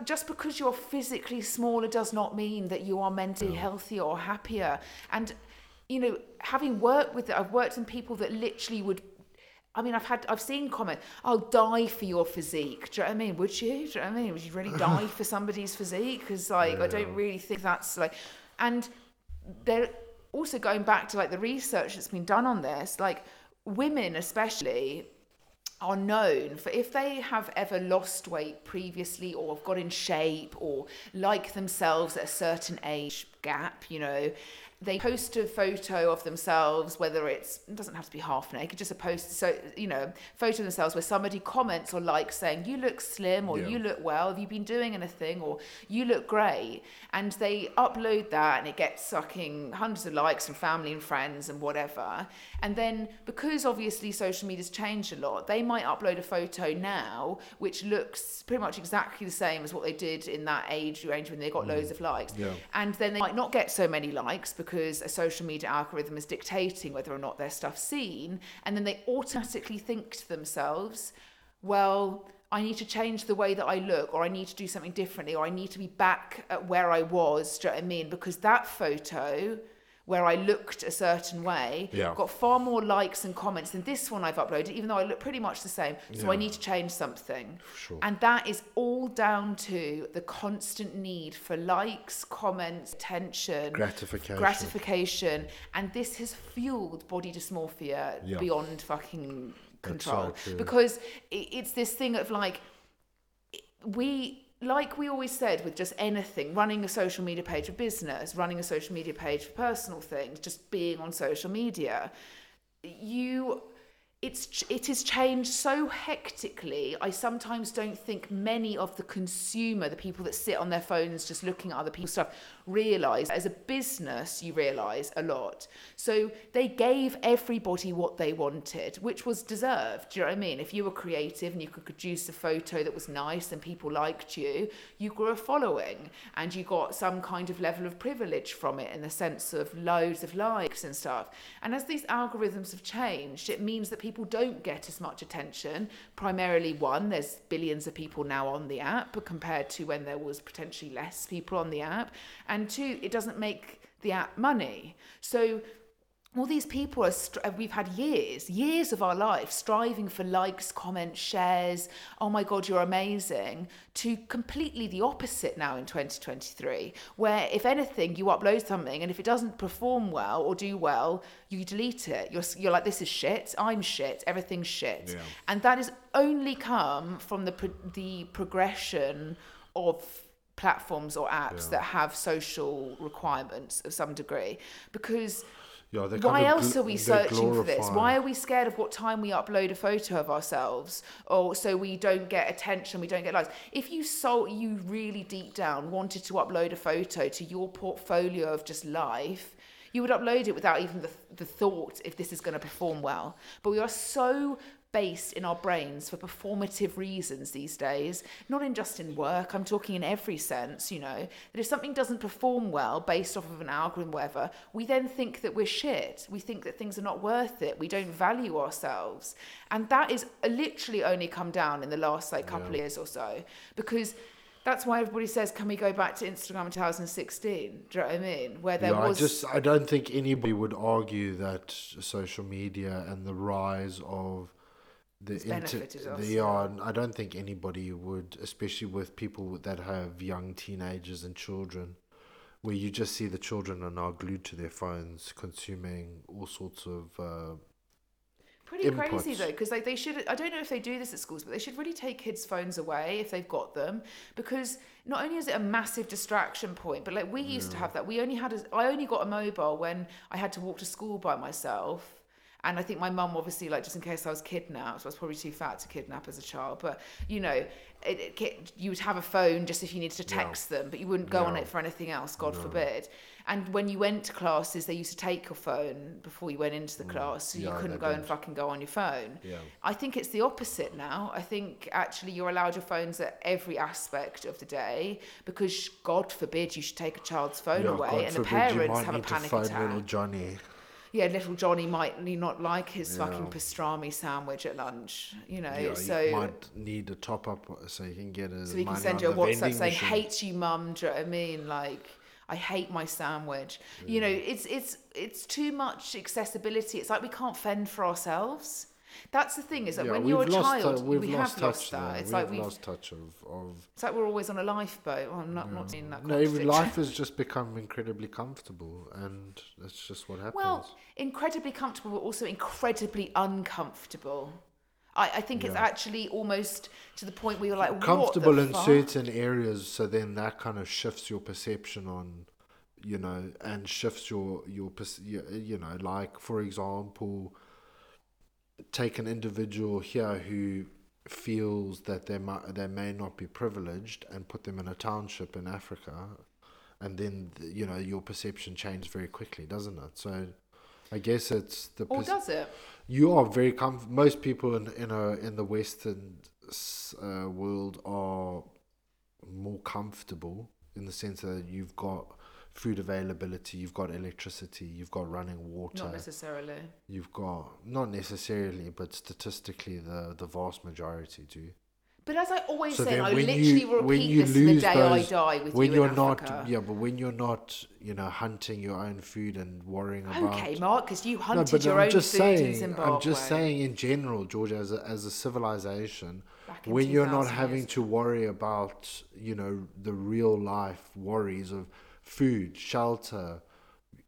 just because you're physically smaller does not mean that you are mentally healthier or happier. And you know, having worked with it, I've worked with people that literally would. I mean, I've had, I've seen comments, "I'll die for your physique." Do you know what I mean? Would you? Do you know what I mean? Would you really die (laughs) for somebody's physique? Because like, I don't really think that's like, and they're also going back to like the research that's been done on this, like women especially are known for if they have ever lost weight previously or have got in shape or like themselves at a certain age gap, you know, they post a photo of themselves, whether it's it doesn't have to be half naked, just a post so you know, photo of themselves where somebody comments or likes saying, You look slim or Yeah. you look well, have you been doing anything or you look great and they upload that and it gets sucking hundreds of likes from family and friends and whatever. And then because obviously social media's changed a lot, they might upload a photo now which looks pretty much exactly the same as what they did in that age range when they got mm. loads of likes Yeah. and then they might not get so many likes because a social media algorithm is dictating whether or not their stuff's seen and then they automatically think to themselves well i need to change the way that i look or i need to do something differently or i need to be back at where i was do you know what i mean? Because that photo where I looked a certain way Yeah. got far more likes and comments than this one I've uploaded, even though I look pretty much the same. So I need to change something. Sure. And that is all down to the constant need for likes, comments, attention, Gratification. gratification, and this has fueled body dysmorphia Yeah. beyond fucking control. so because it's this thing of like we like we always said with just anything running a social media page for business running a social media page for personal things just being on social media you it's it has changed so hectically. I sometimes don't think many of the consumer the people that sit on their phones just looking at other people's stuff realize as a business you realize a lot. So they gave everybody what they wanted which was deserved do you know what i mean? If you were creative and you could produce a photo that was nice and people liked you you grew a following and you got some kind of level of privilege from it in the sense of loads of likes and stuff. And as these algorithms have changed it means that people don't get as much attention. Primarily one there's billions of people now on the app compared to when there was potentially less people on the app. and two it doesn't make the app money. So all these people are str- uh, we've had years years of our life striving for likes comments shares. Oh my god you're amazing. To completely the opposite now in 2023 where if anything you upload something and if it doesn't perform well or do well you delete it. You're, you're like this is shit. I'm shit. Everything's shit. Yeah. and that has only come from the pro- the progression of platforms or apps Yeah. that have social requirements of some degree because Yeah, why else gl- are we searching for this? Why are we scared of what time we upload a photo of ourselves, or so we don't get attention, we don't get likes? If you sold, you really deep down wanted to upload a photo to your portfolio of just life, you would upload it without even the, the thought if this is going to perform well. But we are so based in our brains for performative reasons these days, not in just in work, I'm talking in every sense, you know, that if something doesn't perform well based off of an algorithm, whatever, we then think that we're shit. We think that things are not worth it. We don't value ourselves. And that is literally only come down in the last like couple of years or so because that's why everybody says, can we go back to Instagram in 2016? Do you know what I mean? Where there yeah, was I just I don't think anybody would argue that social media and the rise of the benefited us, the yeah. yeah, I don't think anybody would, especially with people that have young teenagers and children, where you just see the children are now glued to their phones, consuming all sorts of. Uh, Pretty crazy though, because like they should. I don't know if they do this at schools, but they should really take kids' phones away if they've got them, because not only is it a massive distraction point, but like we used to have that. We only had. A, I only got a mobile when I had to walk to school by myself. And I think my mum, obviously, like just in case I was kidnapped, I was probably too fat to kidnap as a child. But you know, it, it, you would have a phone just if you needed to text them, but you wouldn't go on it for anything else, God forbid. And when you went to classes, they used to take your phone before you went into the class, so you Mm. Yeah, couldn't they go and fucking go on your phone. Yeah. I think it's the opposite now. I think actually you're allowed your phones at every aspect of the day because God forbid you should take a child's phone yeah, away God and the you parents have a panic attack. little Johnny. Yeah, little Johnny might not like his fucking pastrami sandwich at lunch, you know. Yeah, so you might need a top up so you can get his so he can send you a WhatsApp saying, machine. "Hate you, mum." Do you know what I mean? Like, I hate my sandwich. You know, it's it's it's too much accessibility. It's like we can't fend for ourselves. That's the thing. Is that Yeah, when you're a child, uh, we've we lost have touch lost there. that. It's we've like we've. lost touch of, of It's like we're always on a lifeboat. Well, I'm not not seeing that. no, even life has just become incredibly comfortable, and that's just what happens. Well, incredibly comfortable, but also incredibly uncomfortable. I, I think it's actually almost to the point where you're like, comfortable in fuck? certain areas so then that kind of shifts your perception on you know and shifts your your you you know like for example take an individual here who feels that they might they may not be privileged and put them in a township in Africa and then th- you know your perception changes very quickly doesn't it so I guess it's the Or perce- does it? you are very comf- most people in in a in the western uh, world are more comfortable in the sense that you've got food availability you've got electricity you've got running water Not necessarily. you've got not necessarily but statistically the the vast majority do But as I always so say, I literally you repeat you this the day those I die with when you you're in not yeah but when you're not you know hunting your own food and worrying about Okay, Mark, because you no, hunted but your I'm own just food in saying. Zimbabwe. I'm just saying in general, Georgia, as a, as a civilization, when you're not having years to worry about, you know, the real life worries of food, shelter,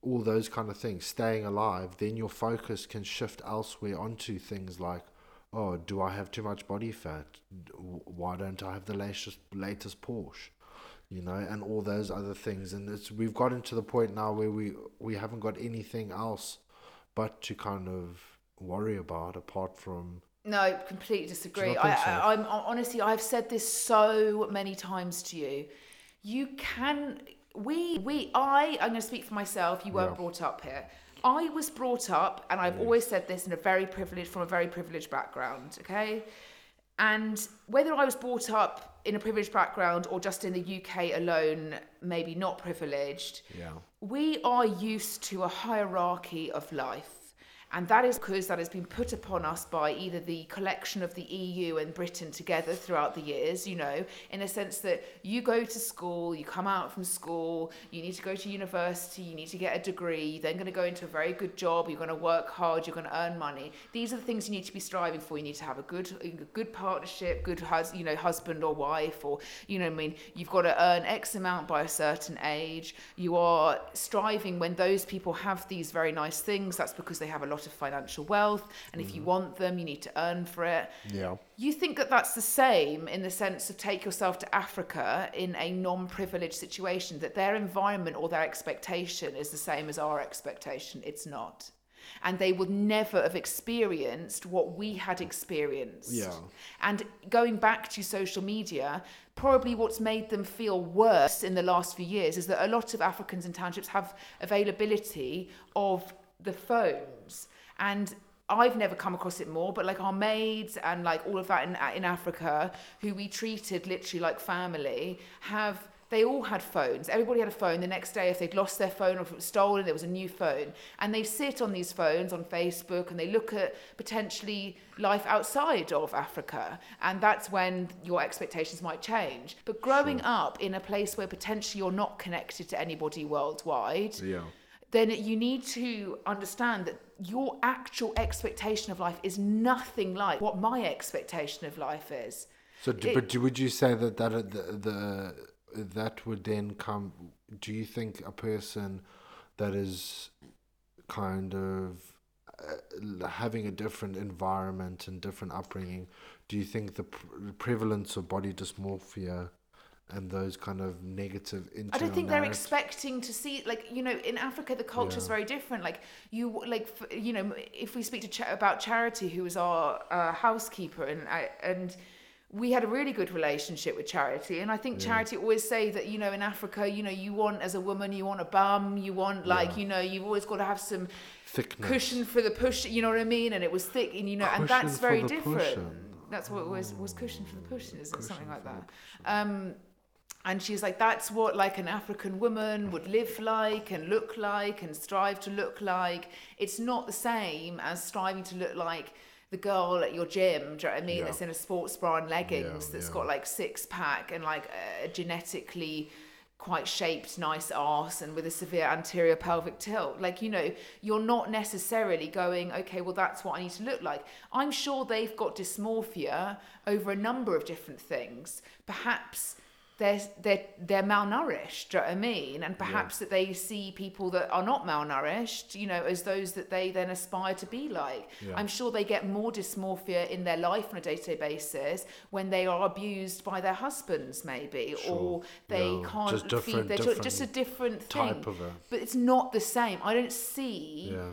all those kind of things, staying alive, then your focus can shift elsewhere onto things like, oh, do I have too much body fat? Why don't I have the latest latest Porsche? You know, and all those other things, and it's we've gotten to the point now where we we haven't got anything else but to kind of worry about apart from No, completely disagree. I, so? I, I'm honestly, I've said this so many times to you. You can, we, we, I, I'm going to speak for myself. You weren't Yeah. brought up here. I was brought up, and I've mm. always said this in a very privileged, from a very privileged background. Okay, and whether I was brought up in a privileged background or just in the UK alone, maybe not privileged, yeah we are used to a hierarchy of life. And that is because that has been put upon us by either the collection of the EU and Britain together throughout the years, you know, in a sense that you go to school, you come out from school, you need to go to university, you need to get a degree, you're then going to go into a very good job, you're going to work hard, you're going to earn money. These are the things you need to be striving for. You need to have a good, a good partnership, good, hus- you know, husband or wife, or you know, I mean, you've got to earn X amount by a certain age. You are striving when those people have these very nice things. That's because they have a lot of financial wealth, and if you mm-hmm. want them, you need to earn for it. yeah You think that that's the same in the sense of take yourself to Africa in a non privileged situation, that their environment or their expectation is the same as our expectation. It's not. And they would never have experienced what we had experienced. Yeah. And going back to social media, probably what's made them feel worse in the last few years is that a lot of Africans in townships have availability of the phones. And I've never come across it more, but like our maids and like all of that in in Africa, who we treated literally like family, have they all had phones. Everybody had a phone. The next day, if they'd lost their phone or if it was stolen, there was a new phone. And they sit on these phones on Facebook and they look at potentially life outside of Africa. And that's when your expectations might change. But growing up in a place where potentially you're not connected to anybody worldwide, yeah then you need to understand that your actual expectation of life is nothing like what my expectation of life is. So, It- but would you say that that uh, the, the that would then come? Do you think a person that is kind of uh, having a different environment and different upbringing, do you think the pr- prevalence of body dysmorphia and those kind of negative I don't think they're expecting to see like you know in Africa the culture is Yeah. very different. Like you like you know if we speak to Cha- about Charity, who was our uh, housekeeper, and I, and we had a really good relationship with Charity, and I think Charity always say that you know in Africa you know you want as a woman you want a bum, you want like Yeah. you know you've always got to have some thickness? cushion for the push. You know what I mean? And it was thick, and you know, and that's very different. pushing. That's what was was cushion for the pushing, is it something like that? Um, and she's like, that's what like an African woman would live like and look like and strive to look like. It's not the same as striving to look like the girl at your gym. Do you know what I mean? Yeah. That's in a sports bra and leggings. Yeah, that's yeah. got like six pack and like a genetically quite shaped nice ass and with a severe anterior pelvic tilt like you know you're not necessarily going okay well that's what i need to look like i'm sure they've got dysmorphia over a number of different things perhaps they're they're they're malnourished. Do you know what I mean? And perhaps that they see people that are not malnourished, you know, as those that they then aspire to be like. Yeah. I'm sure they get more dysmorphia in their life on a day to day basis when they are abused by their husbands, maybe, or they Yeah. can't Just feed their children. Just a different thing. type of a- But it's not the same. I don't see Yeah.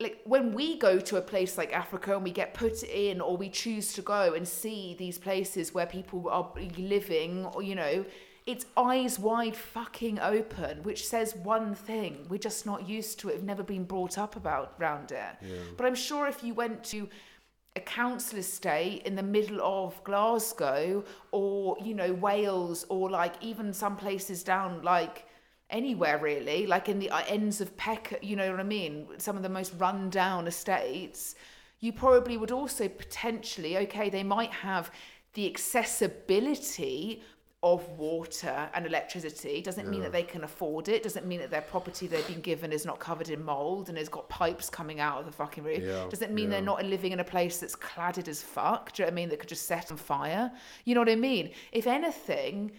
Like when we go to a place like Africa and we get put in or we choose to go and see these places where people are living or you know it's eyes wide fucking open which says one thing. We're just not used to it. We've never been brought up about round it. But i'm sure if you went to a council estate in the middle of Glasgow or you know Wales or like even some places down like anywhere really like in the uh, ends of Peck you know what I mean? Some of the most run down estates. You probably would also potentially okay they might have the accessibility of water and electricity. Doesn't mean that they can afford it. Doesn't mean that their property they've been given is not covered in mold and has got pipes coming out of the fucking roof. Yeah, doesn't mean they're not living in a place that's cladded as fuck. Do you know what I mean? That could just set on fire. You know what I mean? If anything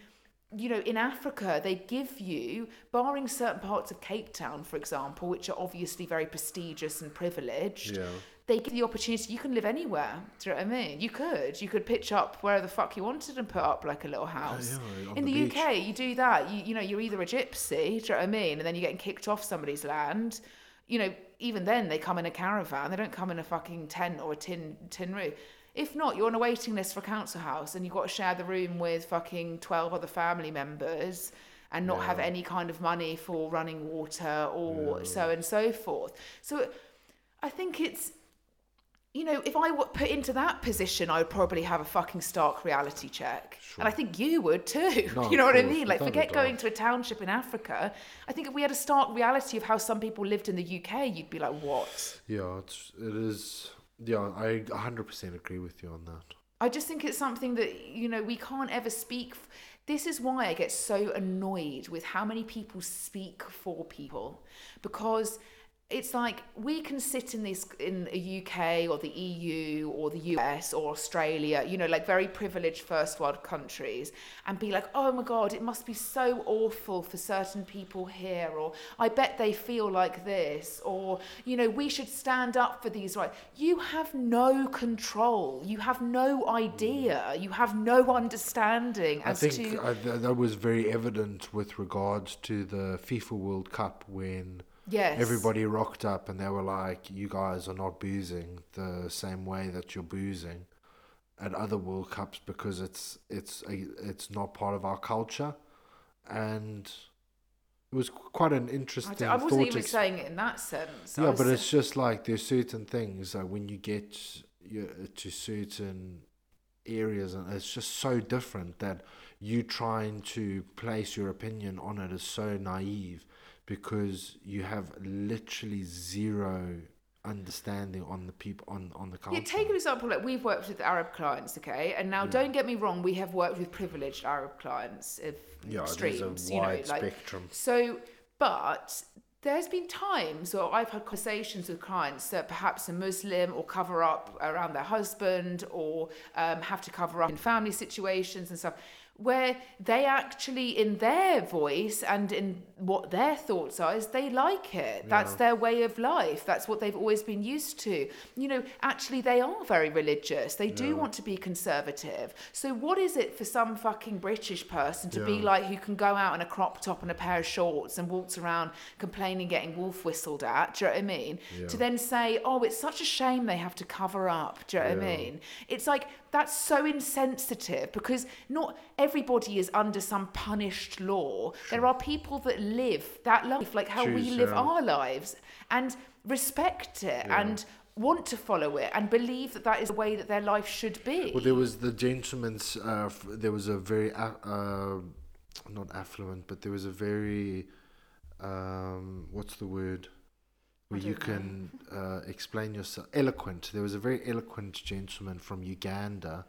you know, in Africa, they give you, barring certain parts of Cape Town, for example, which are obviously very prestigious and privileged, Yeah. they give you the opportunity. You can live anywhere. Do you know what I mean? You could. You could pitch up where the fuck you wanted and put up like a little house. yeah, on in the the. UK, you do that. You, you know, you're either a gypsy, do you know what I mean? And then you're getting kicked off somebody's land. You know, even then, they come in a caravan. They don't come in a fucking tent or a tin tin roof. If not, you're on a waiting list for a council house and you've got to share the room with fucking 12 other family members and not have any kind of money for running water or so and so forth. So I think it's, you know, if I were put into that position, I would probably have a fucking stark reality check. And I think you would too. (laughs) No, you know what I mean? Like, forget going to a township in Africa. I think if we had a stark reality of how some people lived in the UK, you'd be like, what? Yeah, it's it is. Yeah, I 100% agree with you on that. I just think it's something that you know we can't ever speak. F- this is why I get so annoyed with how many people speak for people, because it's like we can sit in this in the UK or the EU or the US or Australia, you know, like very privileged first world countries, and be like, oh my god, it must be so awful for certain people here, or I bet they feel like this, or you know, we should stand up for these rights. You have no control. You have no idea. Mm. You have no understanding I as think to I, th- that was very evident with regards to the FIFA World Cup when yes, everybody rocked up and they were like, "You guys are not boozing the same way that you're boozing at other World Cups because it's it's a, it's not part of our culture," and it was quite an I, interesting d- I wasn't even ex- saying it in that sense. Yeah, but it's just like there's certain things that when you get you, to certain areas and it's just so different that you trying to place your opinion on it is so naive because you have literally zero understanding on the people on on the culture. Yeah, take an example. Like we've worked with Arab clients, okay, and now don't get me wrong, we have worked with privileged Arab clients of yeah, streams. there's a you know, wide like spectrum. so. But there's been times where I've had conversations with clients that perhaps are Muslim or cover up around their husband or um, have to cover up in family situations and stuff. Where they actually, in their voice and in what their thoughts are, is they like it. That's Yeah. their way of life. That's what they've always been used to. You know, actually, they are very religious. They do Yeah. want to be conservative. So, what is it for some fucking British person to be like who can go out in a crop top and a pair of shorts and walks around complaining, getting wolf whistled at? Do you know what I mean? Yeah. To then say, oh, it's such a shame they have to cover up. Do you know what I mean? It's like that's so insensitive because not everybody is under some punished law. There are people that live that life, like how we live yeah. our lives, and respect it Yeah. and want to follow it and believe that that is the way that their life should be. Well, there was the gentleman's. Uh, there was a very a- uh, not affluent, but there was a very um, what's the word? Where you know. can uh, explain yourself. Eloquent. There was a very eloquent gentleman from Uganda,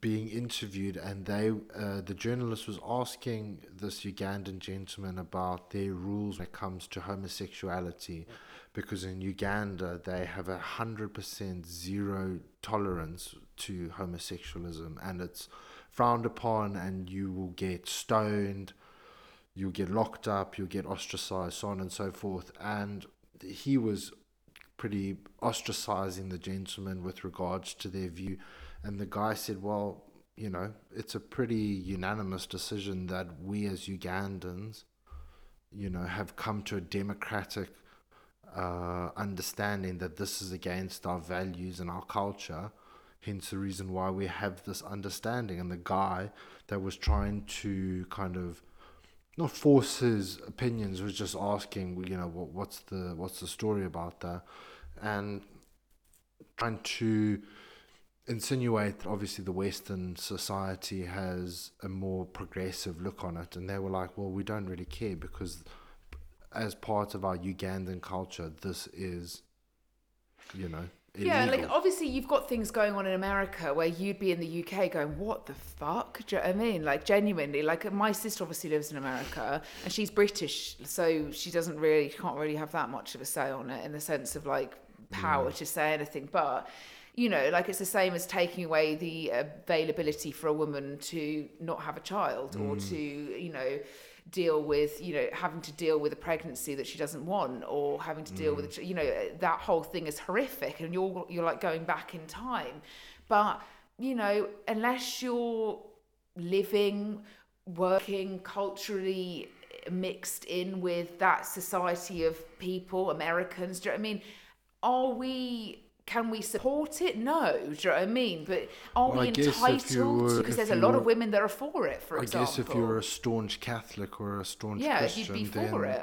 being interviewed, and they uh, the journalist was asking this Ugandan gentleman about their rules when it comes to homosexuality, because in Uganda they have a hundred percent zero tolerance to homosexualism, and it's frowned upon, and you will get stoned, you'll get locked up, you'll get ostracized, so on and so forth, and he was pretty ostracizing the gentleman with regards to their view. And the guy said, Well, you know, it's a pretty unanimous decision that we as Ugandans, you know, have come to a democratic uh, understanding that this is against our values and our culture. Hence the reason why we have this understanding. And the guy that was trying to kind of not force his opinions was just asking you know what, what's the what's the story about that and trying to insinuate that obviously the western society has a more progressive look on it and they were like well we don't really care because as part of our ugandan culture this is you know yeah, like obviously you've got things going on in America where you'd be in the UK going, "What the fuck?" Do you know what I mean? Like genuinely, like my sister obviously lives in America and she's British, so she doesn't really can't really have that much of a say on it in the sense of like power to say anything. But you know, like it's the same as taking away the availability for a woman to not have a child or mm. to you know deal with you know having to deal with a pregnancy that she doesn't want or having to deal with a, you know that whole thing is horrific and you're you're like going back in time. But you know unless you're living working culturally mixed in with that society of people americans do you know what i mean? Are we can we support it? No, do you know what I mean? But are Well, we I guess if you entitled? were- because there's a lot of women that are for it, for I example. guess if you're a staunch Catholic or a staunch yeah, Christian, you'd be then, for it.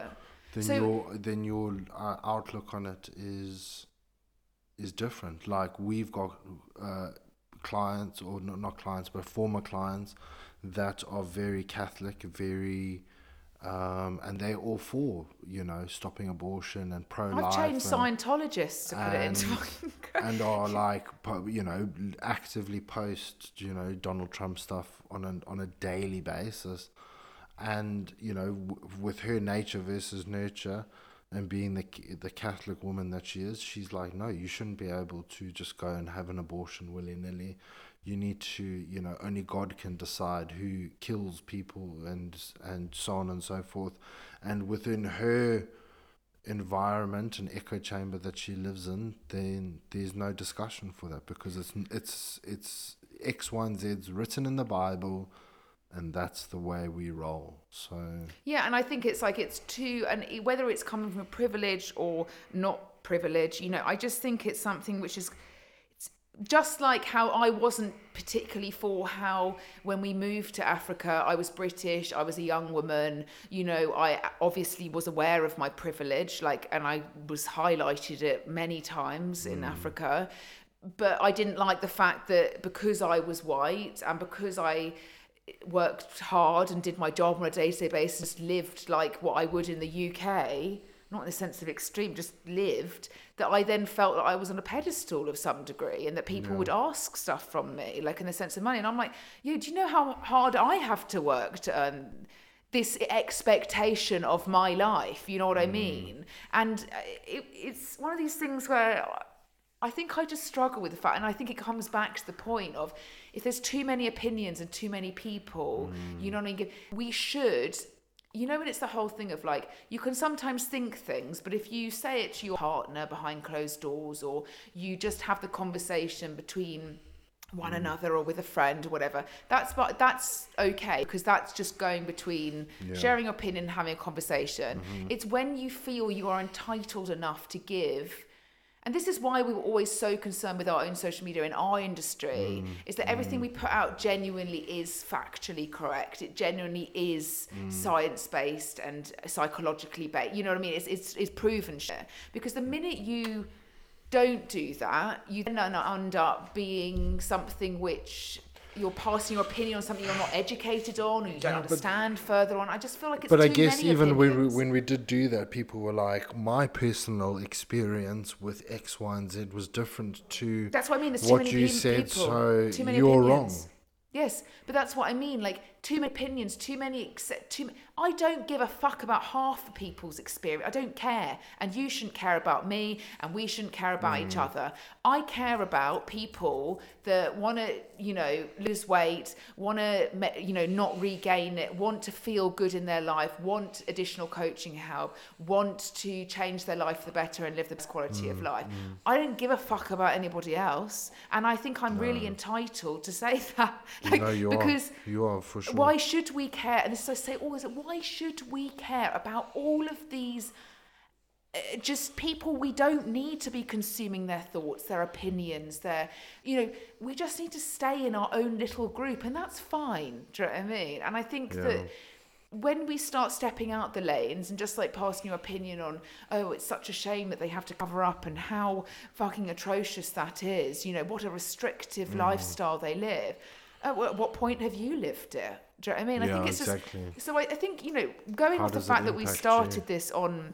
then So- your then your uh, outlook on it is is different. Like we've got uh, clients, or not, not clients, but former clients that are very Catholic, very. Um, and they're all for, you know, stopping abortion and pro-life. I've changed and- Scientologists to put it into fucking (laughs) and are like you know actively post you know Donald Trump stuff on a on a daily basis, and you know w- with her nature versus nurture, and being the the Catholic woman that she is, she's like no, you shouldn't be able to just go and have an abortion willy nilly. You need to, you know, only God can decide who kills people and and so on and so forth. And within her environment and echo chamber that she lives in, then there's no discussion for that because it's it's it's X, Y, and Z's written in the Bible, and that's the way we roll. So Yeah, and I think it's like it's too, and whether it's coming from privilege or not privilege, you know, I just think it's something which is just like how I wasn't particularly for how when we moved to Africa, I was British, I was a young woman, you know, I obviously was aware of my privilege, like, and I was highlighted it many times in mm. Africa. But I didn't like the fact that because I was white and because I worked hard and did my job on a day-to-day basis lived like what i would in the uk not in the sense of extreme just lived that i then felt that i was on a pedestal of some degree and that people would ask stuff from me like in the sense of money. And i'm like yeah do you know how hard i have to work to earn this expectation of my life? You know what i mean? And uh, it, it's one of these things where I think I just struggle with the fact, and I think it comes back to the point of if there's too many opinions and too many people, you know what I mean? We should, you know, when it's the whole thing of like, you can sometimes think things, but if you say it to your partner behind closed doors, or you just have the conversation between one mm. another or with a friend or whatever that's but that's okay because that's just going between sharing your opinion and having a conversation. Mm-hmm. It's when you feel you are entitled enough to give and this is why we were always so concerned with our own social media in our industry mm. is that everything we mm. put out genuinely is factually correct. It genuinely is mm. science based and psychologically based you know what i mean? It's, it's, it's proven shit. Because the minute you don't do that you then end up being something which you're passing your opinion on something you're not educated on or you don't Yeah, but- understand further on. I just feel like it's But I guess many even when we, when we did do that, people were like, my personal experience with X, Y, and Z was different to That's what I mean. There's too what many you pe- said, people. so you're opinions. wrong. Yes, but that's what I mean. Like too many opinions, too many. Too. I don't give a fuck about half the people's experience. I don't care, and you shouldn't care about me, and we shouldn't care about each Mm. other. I care about people that want to, you know, lose weight, want to, you know, not regain it, want to feel good in their life, want additional coaching help, want to change their life for the better and live the best quality Mm, of life. I don't give a fuck about anybody else, and I think I'm really entitled to say (laughs) that. Like, no, you because are. You are for sure. Why should we care? And this is I say always, why should we care about all of these? uh, Just people we don't need to be consuming their thoughts, their opinions, their, you know, we just need to stay in our own little group, and that's fine. Do you know what I mean? And I think Yeah. that when we start stepping out the lanes and just like passing your opinion on, oh, it's such a shame that they have to cover up and how fucking atrocious that is, you know, what a restrictive Mm. lifestyle they live. At what point have you lived it? Do you know what I mean? I think it's exactly. just so. I, I think you know, going How off the fact that we started you? this on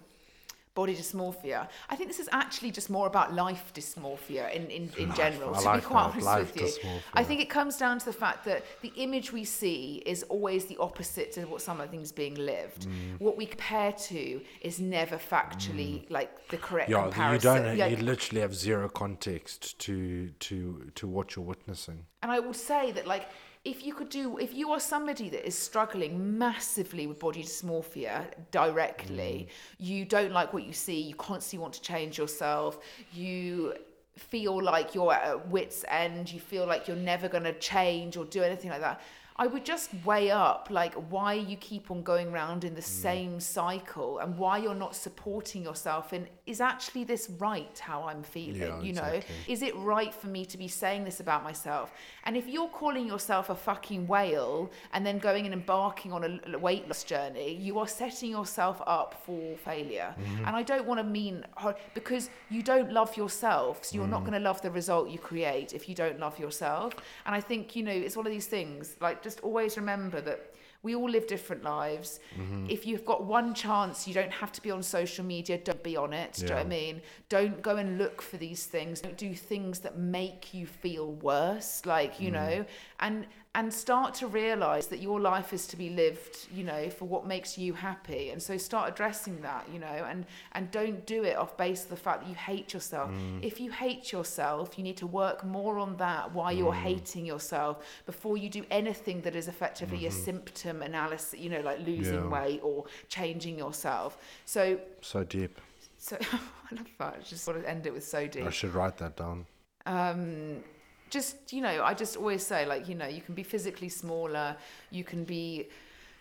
body dysmorphia, I think this is actually just more about life dysmorphia in in, in general. To like be quite that, honest life with you. I think it comes down to the fact that the image we see is always the opposite to what something's being lived. Mm. What we compare to is never factually like the correct yeah, you don't. Yeah, You literally have zero context to to to what you're witnessing. And I would say that, like, if you could do, if you are somebody that is struggling massively with body dysmorphia directly, mm. you don't like what you see, you constantly want to change yourself, you feel like you're at a wit's end, you feel like you're never going to change or do anything like that. I would just weigh up like why you keep on going round in the same cycle and why you're not supporting yourself and is actually this right how I'm feeling Yeah, you know is it right for me to be saying this about myself? And if you're calling yourself a fucking whale and then going and embarking on a weight loss journey, you are setting yourself up for failure. Mm-hmm. And I don't want to mean because you don't love yourself, so you're not Mm. going to love the result you create if you don't love yourself. And I think, you know, it's one of these things like just always remember that we all live different lives. Mm-hmm. If you've got one chance, you don't have to be on social media, don't be on it. Do you know what I mean? Don't go and look for these things. Don't do things that make you feel worse, like, you know, and and start to realize that your life is to be lived, you know, for what makes you happy. And so start addressing that, you know, and and don't do it off base of the fact that you hate yourself. Mm. If you hate yourself, you need to work more on that why you're mm. hating yourself before you do anything that is effectively a mm-hmm. symptom analysis, you know, like losing Yeah. weight or changing yourself. So So deep. so (laughs) I love that. I just want to end it with so deep. I should write that down. Um, just you know, I just always say like you know, you can be physically smaller, you can be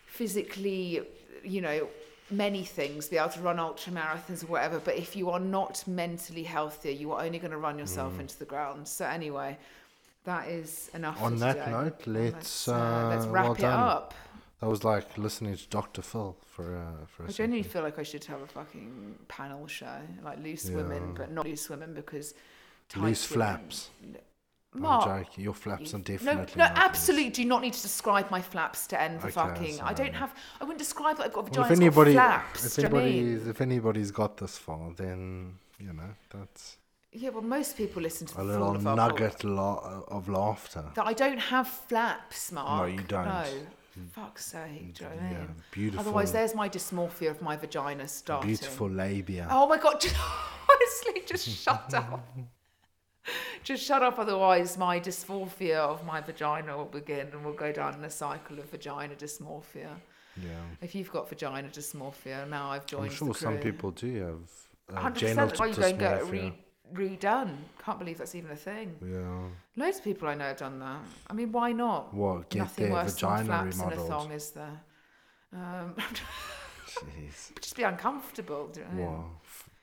physically, you know, many things, be able to run ultra marathons or whatever. But if you are not mentally healthier, you are only going to run yourself Mm. into the ground. So anyway, that is enough. On that today. note, let's, let's uh, wrap well it done. up. That was like listening to Dr. Phil for uh, for a I genuinely feel like I should have a fucking panel show, like loose women, but not loose women because Loose women- flaps. Mark, I'm joking. Your flaps are definitely no, no, absolutely. Do not need to describe my flaps to end the Okay, fucking. I don't have. I wouldn't describe that I've got a Well, vagina. if anybody, flaps. if do you know I mean? anybody's, if anybody's got this far, then you know that's Yeah, well, most people listen to a little nugget la- of laughter. That I don't have flaps, Mark. No, you don't. No. For fuck's sake, do you know Yeah, beautiful, Otherwise, there's my dysmorphia of my vagina starting. beautiful labia. Oh my god! Just, (laughs) honestly, just shut up. (laughs) Just shut up, otherwise my dysmorphia of my vagina will begin, and we'll go down in a cycle of vagina dysmorphia. Yeah, If you've got vagina dysmorphia, now I've joined. I'm sure some people do have uh, Hundred percent. Why you go and get it re- redone? Can't believe that's even a thing. Yeah, Loads of people I know have done that. I mean, why not? what get Nothing worse than vagina flaps in a thong, is there? Um, (laughs) Jeez, just be uncomfortable. Do you know what what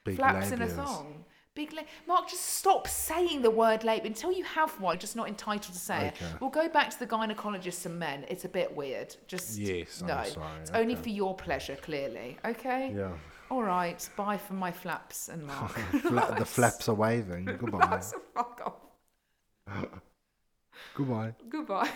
big Flaps in a thong. Big la- Mark, just stop saying the word labia until you have one. Just not entitled to say Okay. it. We'll go back to the gynecologists and men. It's a bit weird. Just Yes, I'm no. sorry, It's only for your pleasure, clearly. Okay. Yeah, All right. Bye from my flaps and Mark. (laughs) Fla- the flaps are waving. (laughs) Goodbye. So fuck off. (laughs) Goodbye. Goodbye.